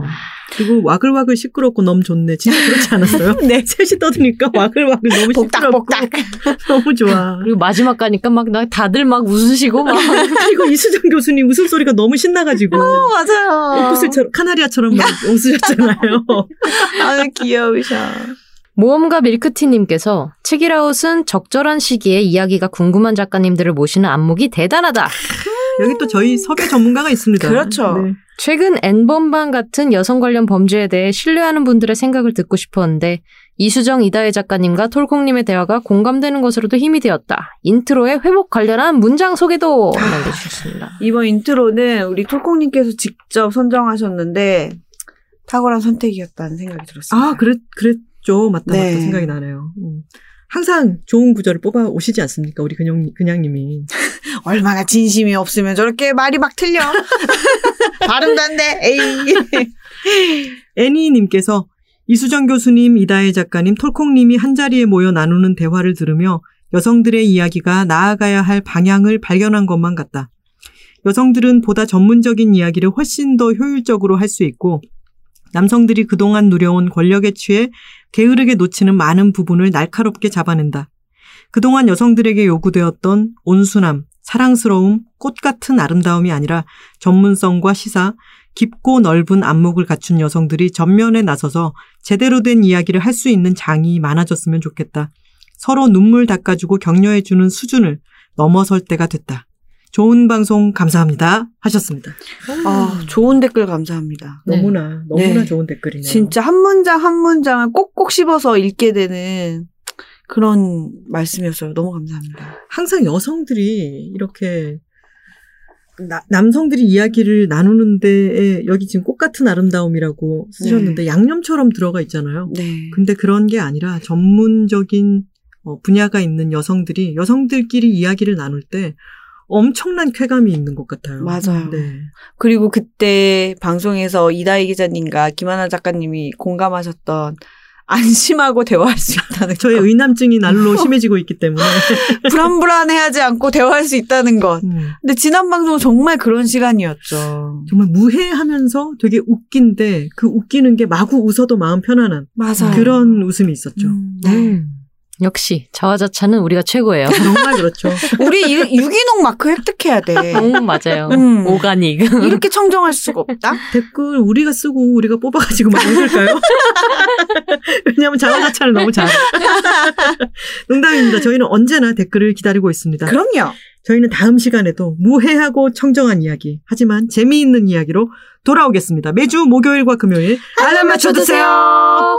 그리고 와글와글 시끄럽고 너무 좋네. 진짜 그렇지 않았어요? 네. 셋이 떠드니까 와글와글 너무 시끄럽고 복닥 복닥. 너무 좋아. 그리고 마지막 가니까 막 나 다들 막 웃으시고 막 그리고 이수정 교수님 웃음소리가 너무 신나가지고 맞아요. 옥구슬처럼 카나리아처럼 막 웃으셨잖아요. 아 귀여우셔. 모험가 밀크티님께서 책이라웃은 적절한 시기에 이야기가 궁금한 작가님들을 모시는 안목이 대단하다. 여기 또 저희 섭외 전문가가 있습니다. 그렇죠. 네. 최근 N번방 같은 여성 관련 범죄에 대해 신뢰하는 분들의 생각을 듣고 싶었는데 이수정 이다혜 작가님과 톨콩님의 대화가 공감되는 것으로도 힘이 되었다. intro에 회복 관련한 문장 소개도 남겨주셨습니다. 이번 intro는 우리 톨콩님께서 직접 선정하셨는데 탁월한 선택이었다는 생각이 들었습니다. 아, 그랬, 그랬죠. 맞다, 네. 맞다. 생각이 나네요. 음. 항상 좋은 구절을 뽑아 오시지 않습니까? 우리 그냥, 그냥님이. 얼마나 진심이 없으면 저렇게 말이 막 틀려. 발음도 안 돼. 에이. 애니님께서 이수정 교수님, 이다혜 작가님, 톨콩님이 한자리에 모여 나누는 대화를 들으며 여성들의 이야기가 나아가야 할 방향을 발견한 것만 같다. 여성들은 보다 전문적인 이야기를 훨씬 더 효율적으로 할 수 있고 남성들이 그동안 누려온 권력에 취해 게으르게 놓치는 많은 부분을 날카롭게 잡아낸다. 그동안 여성들에게 요구되었던 온순함, 사랑스러움, 꽃 같은 아름다움이 아니라 전문성과 시사, 깊고 넓은 안목을 갖춘 여성들이 전면에 나서서 제대로 된 이야기를 할 수 있는 장이 많아졌으면 좋겠다. 서로 눈물 닦아주고 격려해주는 수준을 넘어설 때가 됐다. 좋은 방송 감사합니다. 하셨습니다. 아, 좋은 댓글 감사합니다. 네. 너무나, 너무나 네. 좋은 댓글이네요. 진짜 한 문장 한 문장을 꼭꼭 씹어서 읽게 되는 그런 말씀이었어요. 너무 감사합니다. 항상 여성들이 이렇게 나- 남성들이 이야기를 나누는데 여기 지금 꽃 같은 아름다움이라고 쓰셨는데 양념처럼 들어가 있잖아요. 네. 근데 그런 게 아니라 전문적인 어, 분야가 있는 여성들이 여성들끼리 이야기를 나눌 때 엄청난 쾌감이 있는 것 같아요. 맞아요. 네. 그리고 그때 방송에서 이다희 기자님과 김하나 작가님이 공감하셨던 안심하고 대화할 수 있다는 저의 것. 의남증이 날로 심해지고 있기 때문에. 불안불안해하지 않고 대화할 수 있다는 것. 음, 근데 지난 방송은 정말 그런 시간이었죠. 정말 무해하면서 되게 웃긴데 그 웃기는 게 마구 웃어도 마음 편안한 맞아요. 그런 웃음이 있었죠. 음, 네. 음. 역시 자화자찬은 우리가 최고예요. 정말 그렇죠. 우리 유- 유기농 마크 획득해야 돼. 음, 맞아요. 음. 오가닉. 이렇게 청정할 수가 없다. 댓글 우리가 쓰고 우리가 뽑아가지고 막 읽을까요? 왜냐하면 자화자찬을 너무 잘해. 농담입니다. 저희는 언제나 댓글을 기다리고 있습니다. 그럼요. 저희는 다음 시간에도 무해하고 청정한 이야기, 하지만 재미있는 이야기로 돌아오겠습니다. 매주 목요일과 금요일 알람 맞춰두세요.